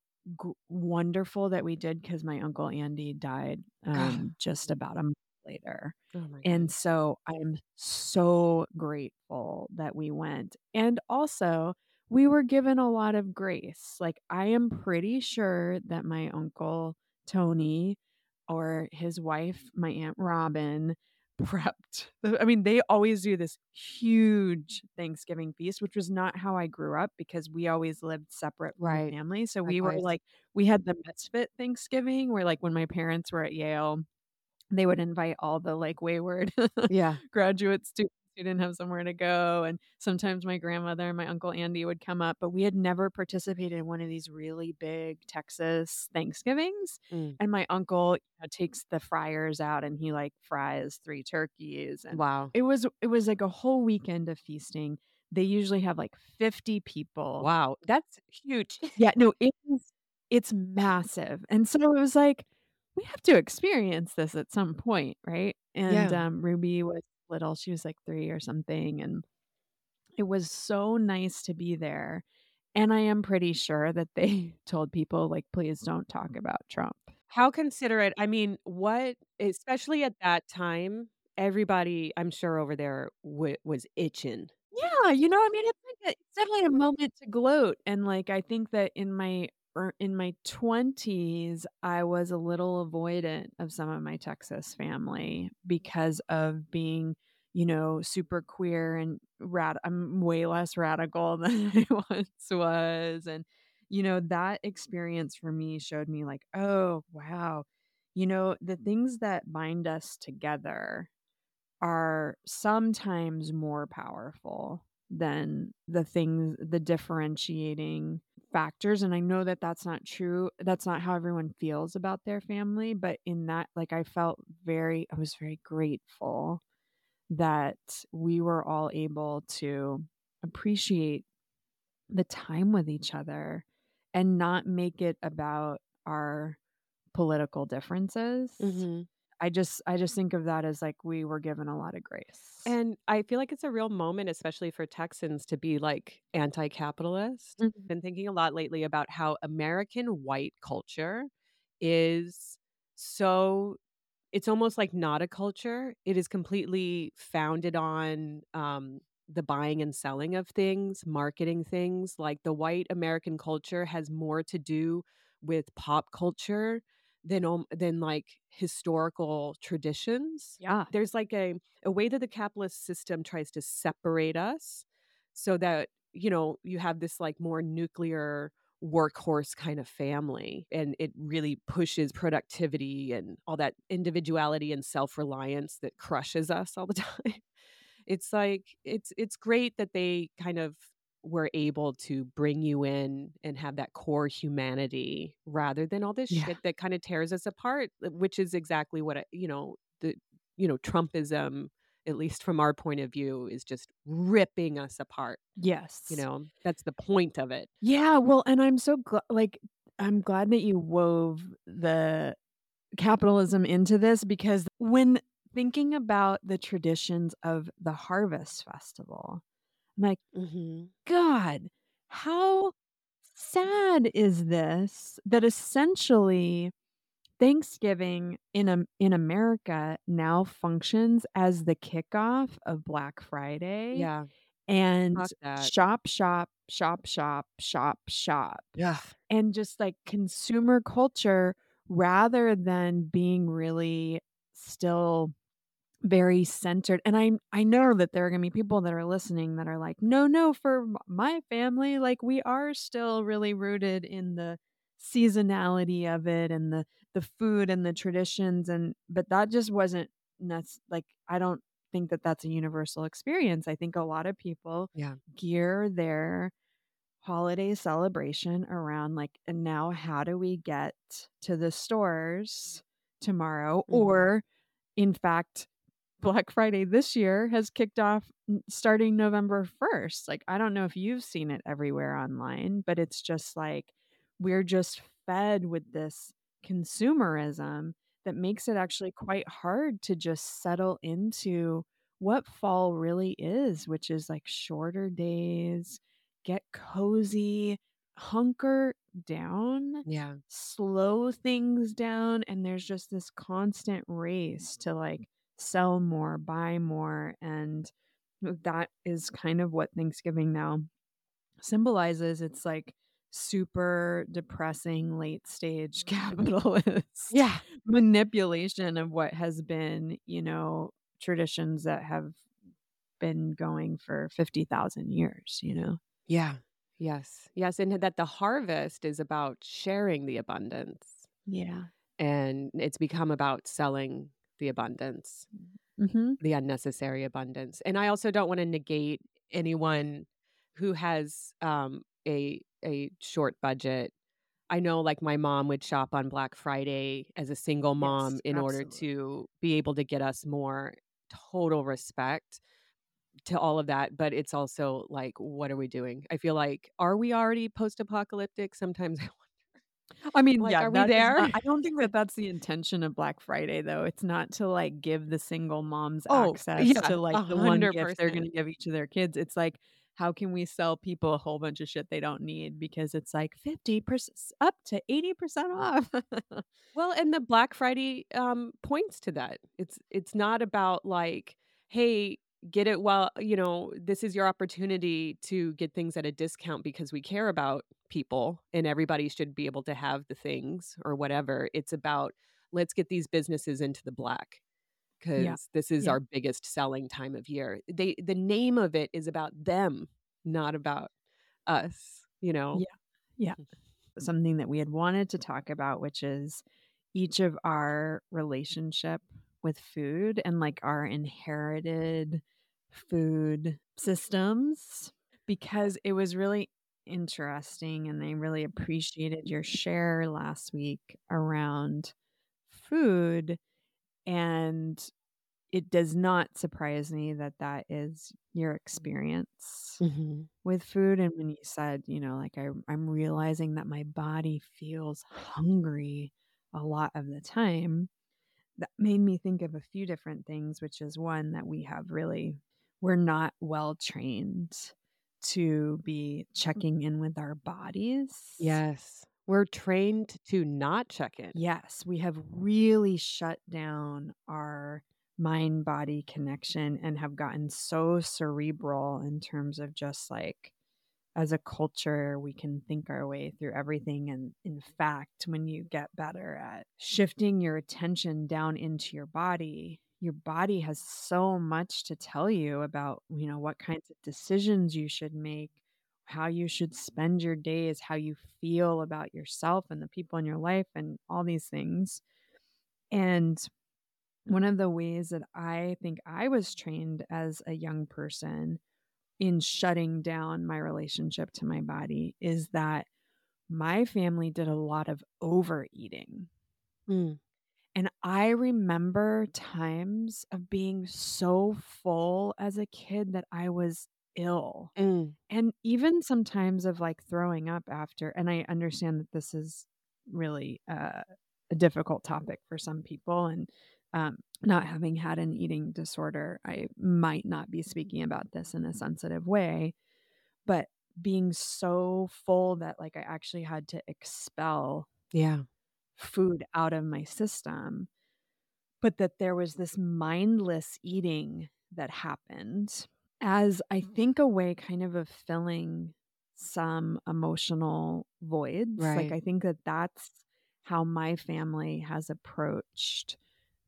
g wonderful that we did because my uncle Andy died, um, just about a month later. Oh. And so I'm so grateful that we went. And also, we were given a lot of grace. Like, I am pretty sure that my uncle Tony or his wife, my Aunt Robin, [laughs] prepped. I mean, they always do this huge Thanksgiving feast, which was not how I grew up because we always lived separate from Right. family. So we were like, we had the misfit Thanksgiving where, like, when my parents were at Yale, they would invite all the like wayward Yeah. [laughs] graduate students who didn't have somewhere to go. And sometimes my grandmother and my uncle Andy would come up, but we had never participated in one of these really big Texas Thanksgivings. Mm. And my uncle you know, takes the fryers out and he like fries three turkeys. And Wow. it was it was like a whole weekend of feasting. They usually have like 50 people. Wow, that's huge. Yeah, no, [laughs] it is it's massive. And so it was like, we have to experience this at some point, right? And Yeah. um Ruby was little, she was like 3 or something and it was so nice to be there. And I am pretty sure that they [laughs] told people like please don't talk about Trump. How considerate. I mean, what especially at that time, everybody, I'm sure over there wa was itching. Yeah, you know, I mean, it's like a, it's definitely a moment to gloat, and like I think that in my Er, in my twenties, I was a little avoidant of some of my Texas family because of being, you know, super queer and rad. I'm way less radical [laughs] than I once was, and you know that experience for me showed me like, oh wow, you know, the things that bind us together are sometimes more powerful than the things the differentiating factors and i know that that's not true that's not how everyone feels about their family but in that like i felt very i was very grateful that we were all able to appreciate the time with each other and not make it about our political differences Mhm. I just I just think of that as like we were given a lot of grace. And I feel like it's a real moment, especially for Texans, to be like anti-capitalist. Mhm. Been thinking a lot lately about how American white culture is so it's almost like not a culture. It is completely founded on um the buying and selling of things, marketing things. Like the white American culture has more to do with pop culture than than like historical traditions yeah. there's like a a way that the capitalist system tries to separate us so that you know you have this like more nuclear workhorse kind of family and it really pushes productivity and all that individuality and self-reliance that crushes us all the [laughs] time it's like it's it's great that they kind of were able to bring you in and have that core humanity rather than all this Yeah. shit that kind of tears us apart uh, which is exactly what you know the you know trumpism at least from our point of view is just ripping us apart Yes. you know that's the point of it Yeah, well, and I'm so glad like I'm glad that you wove the capitalism into this because when thinking about the traditions of the harvest festival, I'm like, mm-hmm. God, how sad is this that essentially Thanksgiving in Am- in America now functions as the kickoff of Black Friday yeah. and shop shop shop shop shop shop yeah. and just like consumer culture rather than being really still very centered and i i know that there are going to be people that are listening that are like no no for my family like we are still really rooted in the seasonality of it and the the food and the traditions and but that just wasn't that's like I don't think that that's a universal experience. I think a lot of people Yeah. gear their holiday celebration around like and now how do we get to the stores tomorrow Mhm. or in fact Black Friday this year has kicked off starting November 1st. Like I don't know if you've seen it everywhere online, but it's just like we're just fed with this consumerism that makes it actually quite hard to just settle into what fall really is, which is like shorter days, get cozy, hunker down, Yeah. slow things down. And there's just this constant race to like sell more, buy more. And that is kind of what Thanksgiving now symbolizes. It's like super depressing late stage [laughs] capitalist Yeah. manipulation of what has been, you know, traditions that have been going for 50,000 years, you know? Yeah. Yes. Yes. And that the harvest is about sharing the abundance Yeah. and it's become about selling the abundance, Mm-hmm. the unnecessary abundance. And I also don't want to negate anyone who has um, a a short budget. I know like my mom would shop on Black Friday as a single mom Yes, in order to be able to get us more total respect to all of that but it's also like what are we doing i feel like are we already post-apocalyptic sometimes [laughs] i I mean, Like, yeah, are we there? not- I don't think that that's the intention of Black Friday, though. It's not to like give the single moms Oh, access yeah, to like the one gift they're going to give each of their kids. It's like, how can we sell people a whole bunch of shit they don't need because it's like 50% up to 80% off? [laughs] Well, and the Black Friday um points to that. It's it's not about like, hey, get it while, you know, this is your opportunity to get things at a discount because we care about people and everybody should be able to have the things or whatever. It's about let's get these businesses into the black because this is Yeah. our biggest selling time of year. They the name of it is about them, not about us, you know. Yeah. Mm-hmm. something that we had wanted to talk about, which is each of our relationship with food and like our inherited food systems, because it was really interesting and they really appreciated your share last week around food. And it does not surprise me that that is your experience Mhm. with food and when you said you know like I, i'm realizing that my body feels hungry a lot of the time that made me think of a few different things which is one that we have really we're not well trained to be mm-hmm. checking in with our bodies Yes. We're trained to not check in. Yes, we have really shut down our mind body connection and have gotten so cerebral in terms of just like as a culture we can think our way through everything and in fact when you get better at shifting your attention down into your body your body has so much to tell you about you know what kinds of decisions you should make how you should spend your days, how you feel about yourself and the people in your life, and all these things. And one of the ways that I think I was trained as a young person in shutting down my relationship to my body is that my family did a lot of overeating. Mm. And I remember times of being so full as a kid that I was ill Mm. and even sometimes of like throwing up after and i understand that this is really uh, a difficult topic for some people and um, not having had an eating disorder i might not be speaking about this in a sensitive way but being so full that like i actually had to expel Yeah. Food out of my system but that there was this mindless eating that happened as I mm. think a way kind of of filling some emotional voids. Like I think that that's how my family has approached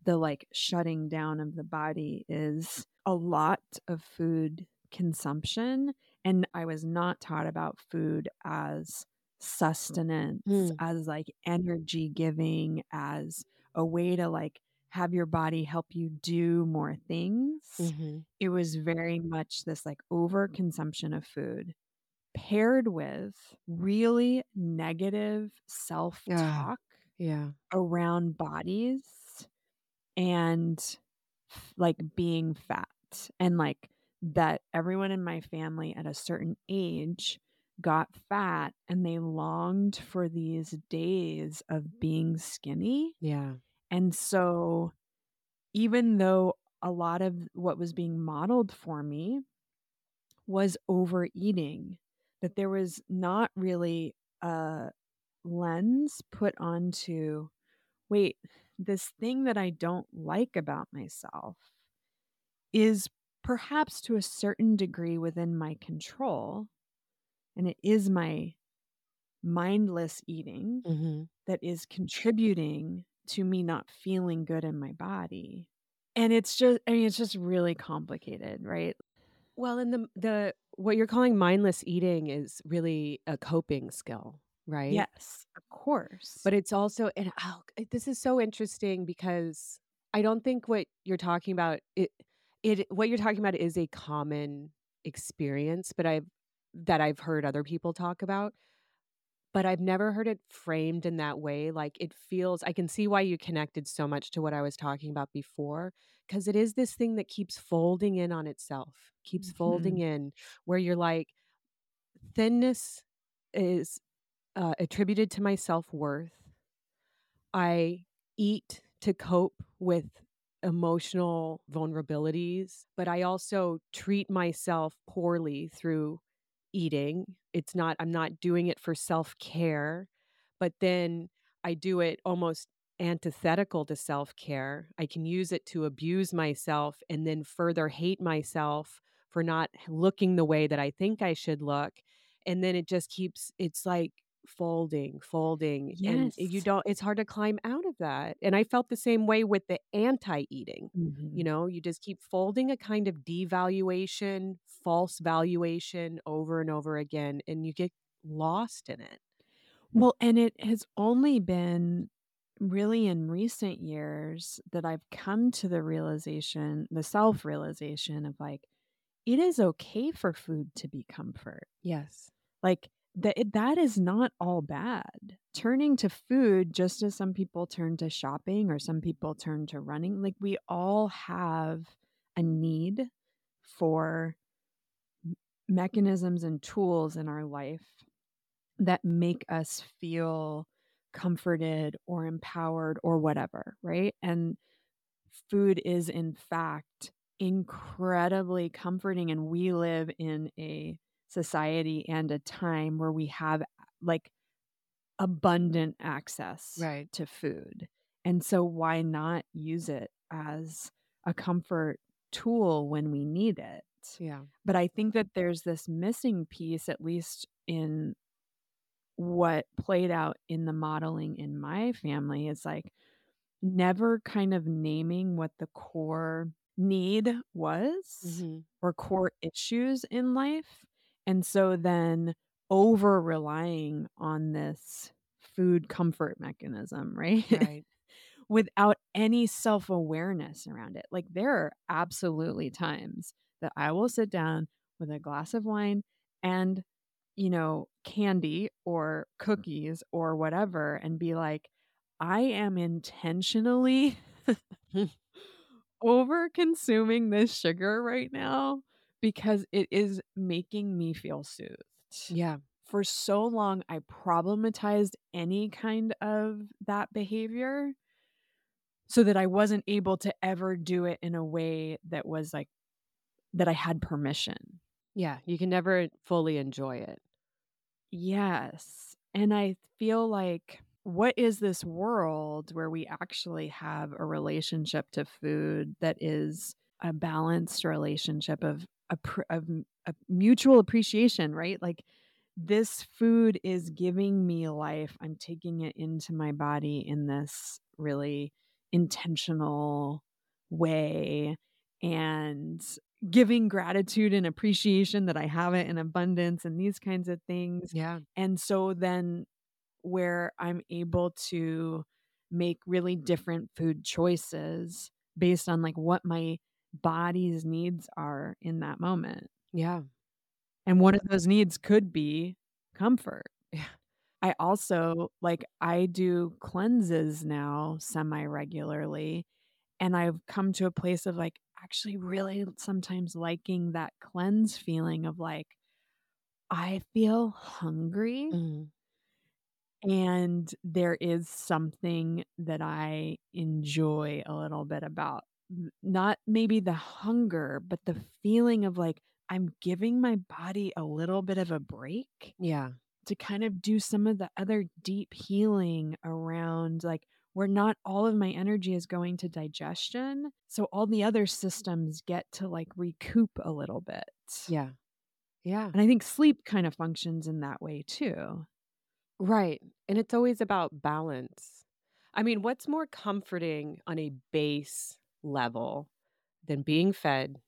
the like shutting down of the body is a lot of food consumption and I was not taught about food as sustenance, Mm. as like energy giving, as a way to like have your body help you do more things. Mhm. It was very much this like overconsumption of food paired with really negative self talk Yeah. around bodies and like being fat and like that everyone in my family at a certain age got fat and they longed for these days of being skinny Yeah. and so even though a lot of what was being modeled for me was overeating that there was not really a lens put onto wait this thing that I don't like about myself is perhaps to a certain degree within my control. And it is my mindless eating Mhm. that is contributing to me not feeling good in my body. And it's just, I mean, it's just really complicated, right? Well, and the the what you're calling mindless eating is really a coping skill, right? Yes, of course. But it's also and oh, this is so interesting because I don't think what you're talking about it it what you're talking about is a common experience, but I've that I've heard other people talk about. But I've never heard it framed in that way. Like it feels I can see why you connected so much to what I was talking about before because it is this thing that keeps folding in on itself, keeps folding in where you're like thinness is uh, attributed to my self worth. I eat to cope with emotional vulnerabilities, but I also treat myself poorly through eating. It's not, I'm not doing it for self care, but then I do it almost antithetical to self care. I can use it to abuse myself and then further hate myself for not looking the way that I think I should look. And then it just keeps, it's like folding, folding. And you don't, it's hard to climb out of that. And I felt the same way with the anti eating. Mhm. You know, you just keep folding a kind of devaluation, false valuation over and over again, and you get lost in it. Well, and it has only been really in recent years that I've come to the realization, the self realization of like, it is okay for food to be comfort. Yes. Like, that that is not all bad. Turning to food, just as some people turn to shopping or some people turn to running, like we all have a need for mechanisms and tools in our life that make us feel comforted or empowered or whatever, right? And food is, in fact, incredibly comforting. And we live in a society and a time where we have like abundant access Right. to food. And so, why not use it as a comfort tool when we need it? Yeah. But I think that there's this missing piece, at least in what played out in the modeling in my family, is like never kind of naming what the core need was Mhm. or core issues in life. And so then over relying on this food comfort mechanism, [laughs] right? Right. Without any self awareness around it. Like there are absolutely times that I will sit down with a glass of wine and, you know, candy or cookies or whatever and be like, I am intentionally [laughs] over consuming this sugar right now because it is making me feel soothed. yeah. For so long, I problematized any kind of that behavior so that I wasn't able to ever do it in a way that was like, that I had permission. Yeah. You can never fully enjoy it. Yes. And I feel like what is this world where we actually have a relationship to food that is a balanced relationship of m- a mutual appreciation, right? Like this food is giving me life. I'm taking it into my body in this really intentional way and giving gratitude and appreciation that I have it in abundance and these kinds of things. Yeah. And so then where I'm able to make really different food choices based on like what my body's needs are in that moment. Yeah. And one of those needs could be comfort. Yeah. I also like I do cleanses now semi regularly and I've come to a place of like actually really sometimes liking that cleanse feeling of like I feel hungry Mhm. and there is something that I enjoy a little bit about not maybe the hunger but the feeling of like I'm giving my body a little bit of a break Yeah. to kind of do some of the other deep healing around like where not all of my energy is going to digestion so all the other systems get to like recoup a little bit Yeah. Yeah. and i think sleep kind of functions in that way too Right. And it's always about balance. I mean, what's more comforting on a base level than being fed,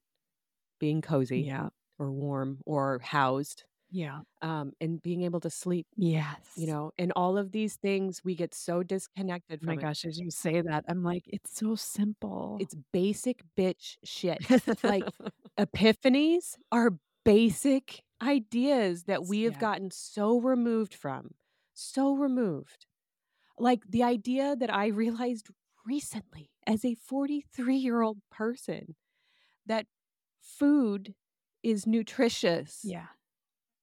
being cozy yeah or warm or housed, yeah um, and being able to sleep, yes you know, and all of these things we get so disconnected oh from. my it. gosh as you say that i'm like it's so simple It's basic bitch shit. like [laughs] epiphanies are basic ideas that we have Yeah. gotten so removed from, so removed. Like the idea that I realized recently as a 43 year old person that food is nutritious yeah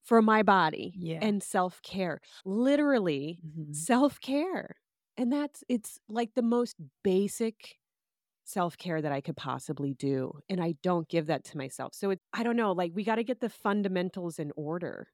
for my body Yeah. and self care. Literally, Mhm. self care. And that's, it's like the most basic self care that I could possibly do. And I don't give that to myself. So it, I don't know, like we got to get the fundamentals in order.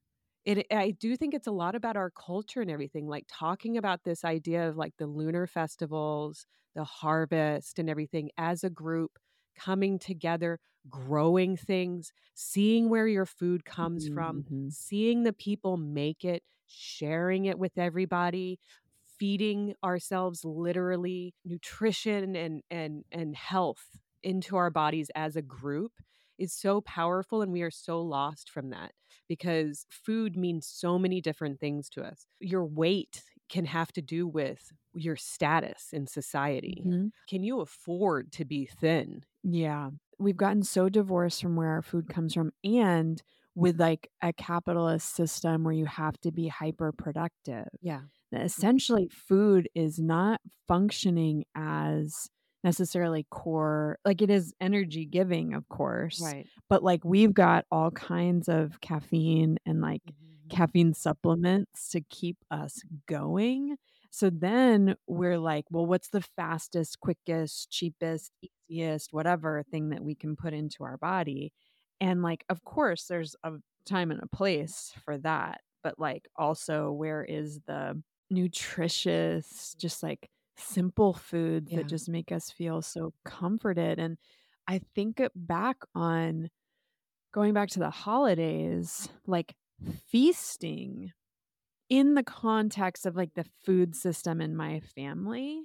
It, I do think it's a lot about our culture and everything, like talking about this idea of like the lunar festivals, the harvest, and everything as a group coming together, growing things, seeing where your food comes from, Mhm. seeing the people make it, sharing it with everybody, feeding ourselves literally nutrition and and and health into our bodies as a group is so powerful and we are so lost from that because food means so many different things to us. Your weight can have to do with your status in society. Mhm. Can you afford to be thin? Yeah. We've gotten so divorced from where our food comes from and with like a capitalist system where you have to be hyper productive. Yeah. Essentially food is not functioning as necessarily core like it is energy giving of course Right. but like we've got all kinds of caffeine and like mm-hmm. caffeine supplements to keep us going. So then we're like, well, what's the fastest, quickest, cheapest, easiest, whatever thing that we can put into our body? And like, of course, there's a time and a place for that. But like, also, where is the nutritious, just like simple foods Yeah. that just make us feel so comforted? And I think it back on going back to the holidays, like feasting in the context of like the food system in my family,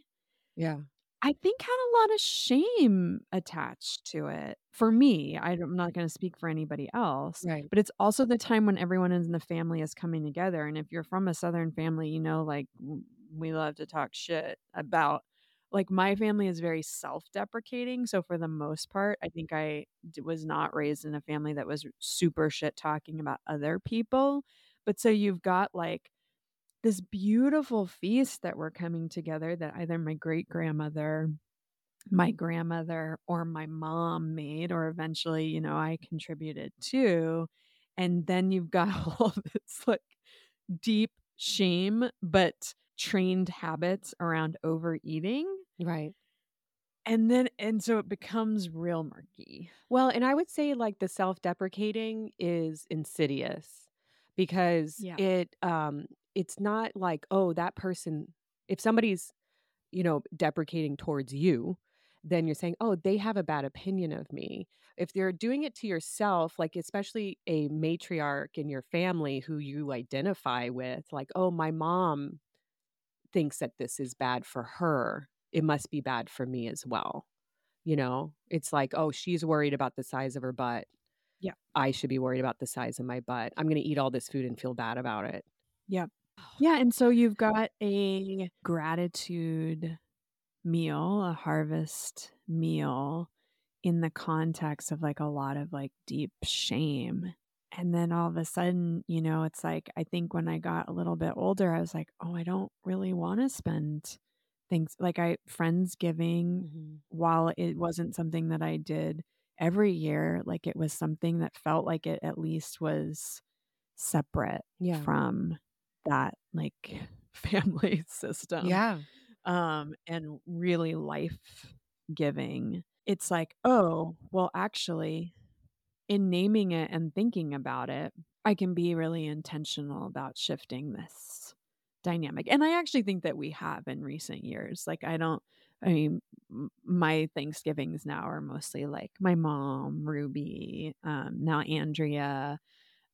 Yeah. I think had a lot of shame attached to it. For me, I'm not going to speak for anybody else, Right. but it's also the time when everyone in the family is coming together. And if you're from a Southern family, you know, like we love to talk shit about. Like my family is very self-deprecating, so for the most part, I think I was not raised in a family that was super shit talking about other people. But so you've got like this beautiful feast that we're coming together that either my great grandmother, my grandmother, or my mom made, or eventually, you know, I contributed to. And then you've got [laughs] all this like deep shame, but trained habits around overeating. Right. And then, and so it becomes real murky. Well, and I would say like the self-deprecating is insidious because Yeah. it um it's not like, oh, that person if somebody's, you know, deprecating towards you, then you're saying, "Oh, they have a bad opinion of me." If they're doing it to yourself, like especially a matriarch in your family who you identify with, like, "Oh, my mom thinks that this is bad for her. It must be bad for me as well." You know, it's like, oh, she's worried about the size of her butt. Yeah. I should be worried about the size of my butt. I'm going to eat all this food and feel bad about it. Yep. Oh. Yeah. And so you've got a gratitude meal, a harvest meal in the context of like a lot of like deep shame. And then all of a sudden, you know, it's like, I think when I got a little bit older, I was like, oh, I don't really want to spend things like I, Friendsgiving, Mm-hmm. while it wasn't something that I did every year, like it was something that felt like it at least was separate Yeah. from that like [laughs] family [laughs] system Yeah. um and really life giving it's like oh well actually in naming it and thinking about it i can be really intentional about shifting this dynamic and i actually think that we have in recent years like i don't i mean my thanksgivings now are mostly like my mom ruby um now andrea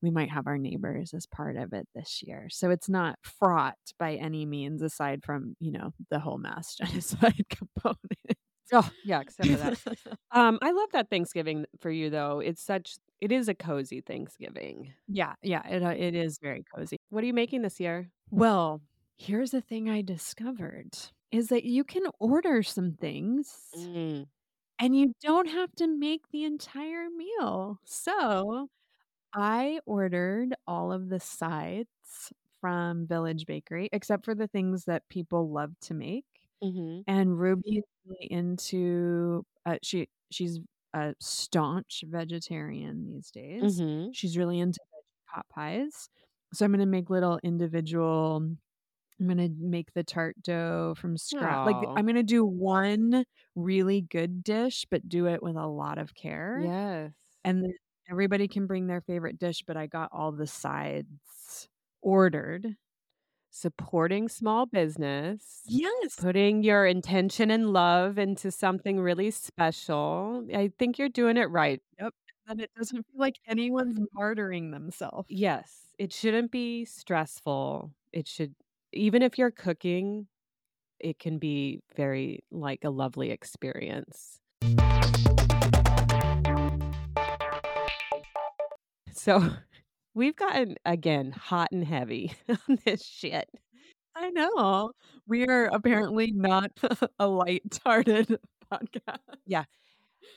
we might have our neighbors as part of it this year. So it's not fraught by any means, aside from, you know, the whole mass [laughs] genocide [laughs] component. Oh, yeah, except for that. [laughs] Um, I love that Thanksgiving for you though. It's such it is a cozy Thanksgiving. yeah, yeah, it, uh, it is very cozy. What are you making this year? Well, here's the thing I discovered is that you can order some things Mm. and you don't have to make the entire meal. So I ordered all of the sides from Village Bakery, except for the things that people love to make. Mm-hmm. And Ruby is really into uh, she she's a staunch vegetarian these days. Mm-hmm. She's really into veggie pot pies. So I'm gonna make little individual. I'm gonna make the tart dough from scratch. Like. I'm gonna do one really good dish, but do it with a lot of care. Yes. And then everybody can bring their favorite dish, but I got all the sides ordered. Supporting small business. Yes. Putting your intention and love into something really special. I think you're doing it right. Then it doesn't feel like anyone's martyring themselves. Yes, it shouldn't be stressful. It should, even if you're cooking, it can be very like a lovely experience. So we've gotten again hot and heavy [laughs] on this shit. I know. We are apparently not [laughs] a light-hearted [laughs] podcast. Yeah.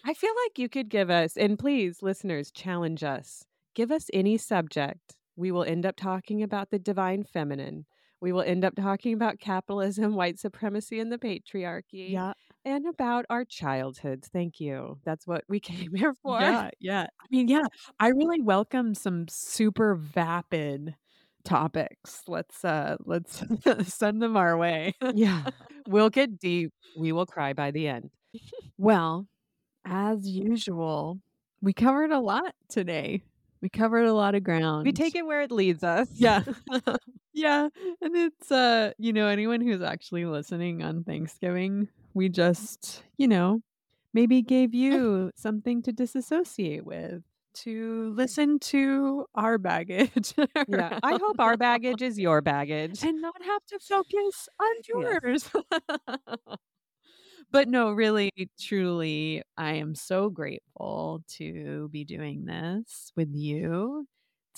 I feel like you could give us, and please, listeners, challenge us. Give us any subject. We will end up talking about the divine feminine. We will end up talking about capitalism, white supremacy, and the patriarchy, Yeah. And about our childhoods. Thank you. That's what we [laughs] came here for. Yeah, yeah. I mean, yeah, I really welcome some super vapid topics. Let's uh let's [laughs] send them our way. yeah. [laughs] We'll get deep. We will cry by the end. Well, as usual, we covered a lot today. We covered a lot of ground. We take it where it leads us. Yeah. yeah. And it's uh, you know, anyone who's actually listening on Thanksgiving, we just, you know, maybe gave you something to disassociate with, to listen to our baggage. yeah. I hope our baggage is your baggage. and not have to focus on Yes. yours. [laughs] but no, really, truly, I am so grateful to be doing this with you,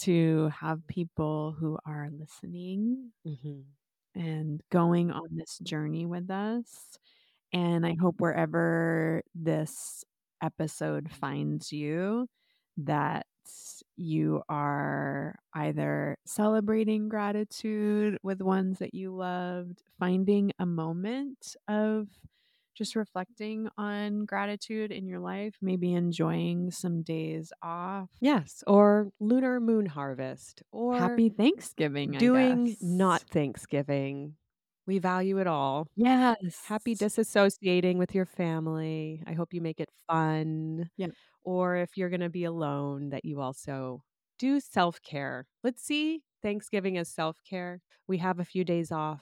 to have people who are listening Mhm. and going on this journey with us. And I hope wherever this episode finds you, that you are either celebrating gratitude with ones that you loved, finding a moment of just reflecting on gratitude in your life, maybe enjoying some days off. Yes. Or lunar moon harvest. Or Happy Thanksgiving. Doing not Thanksgiving. We value it all. Yes. Happy disassociating with your family. I hope you make it fun. Yeah. Or if you're going to be alone, that you also do self care. Let's see Thanksgiving as self care. We have a few days off.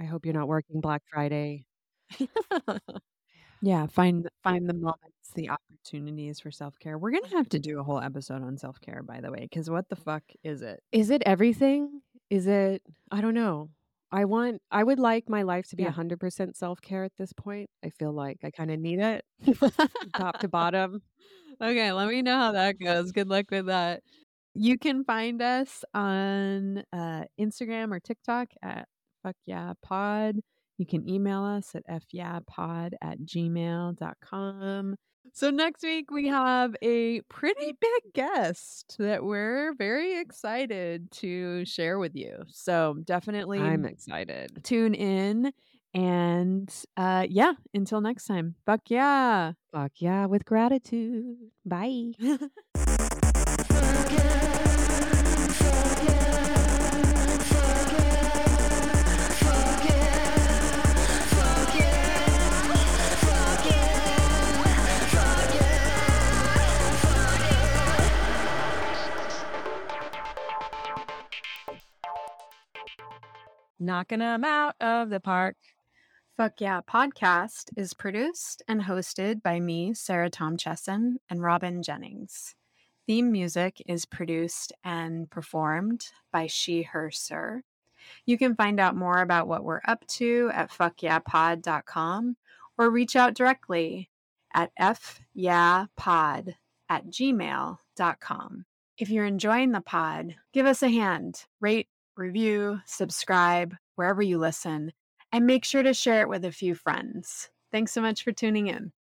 I hope you're not working Black Friday. [laughs] yeah, find find the moments, the opportunities for self care. We're gonna have to do a whole episode on self care, by the way, because what the fuck is it? Is it everything? Is it, I don't know. I want I would like my life to be Yeah. 100% self-care at this point. I feel like I kinda need it [laughs] top to bottom. Okay, let me know how that goes. Good luck with that. You can find us on uh, Instagram or TikTok at fuck yeah pod. You can email us at fyeahpod at gmail.com. So next week we have a pretty big guest that we're very excited to share with you. So definitely I'm excited. tune in. And uh yeah, until next time. Fuck yeah. Fuck yeah, with gratitude. Bye. [laughs] Knocking them out of the park. Fuck Yeah podcast is produced and hosted by me, Sarah Tom Chesson, and Robin Jennings. Theme music is produced and performed by She, Her, Sir. You can find out more about what we're up to at fuckyeahpod.com or reach out directly at fyeahpod at gmail.com. If you're enjoying the pod, give us a hand, rate, review, subscribe wherever you listen, and make sure to share it with a few friends. Thanks so much for tuning in.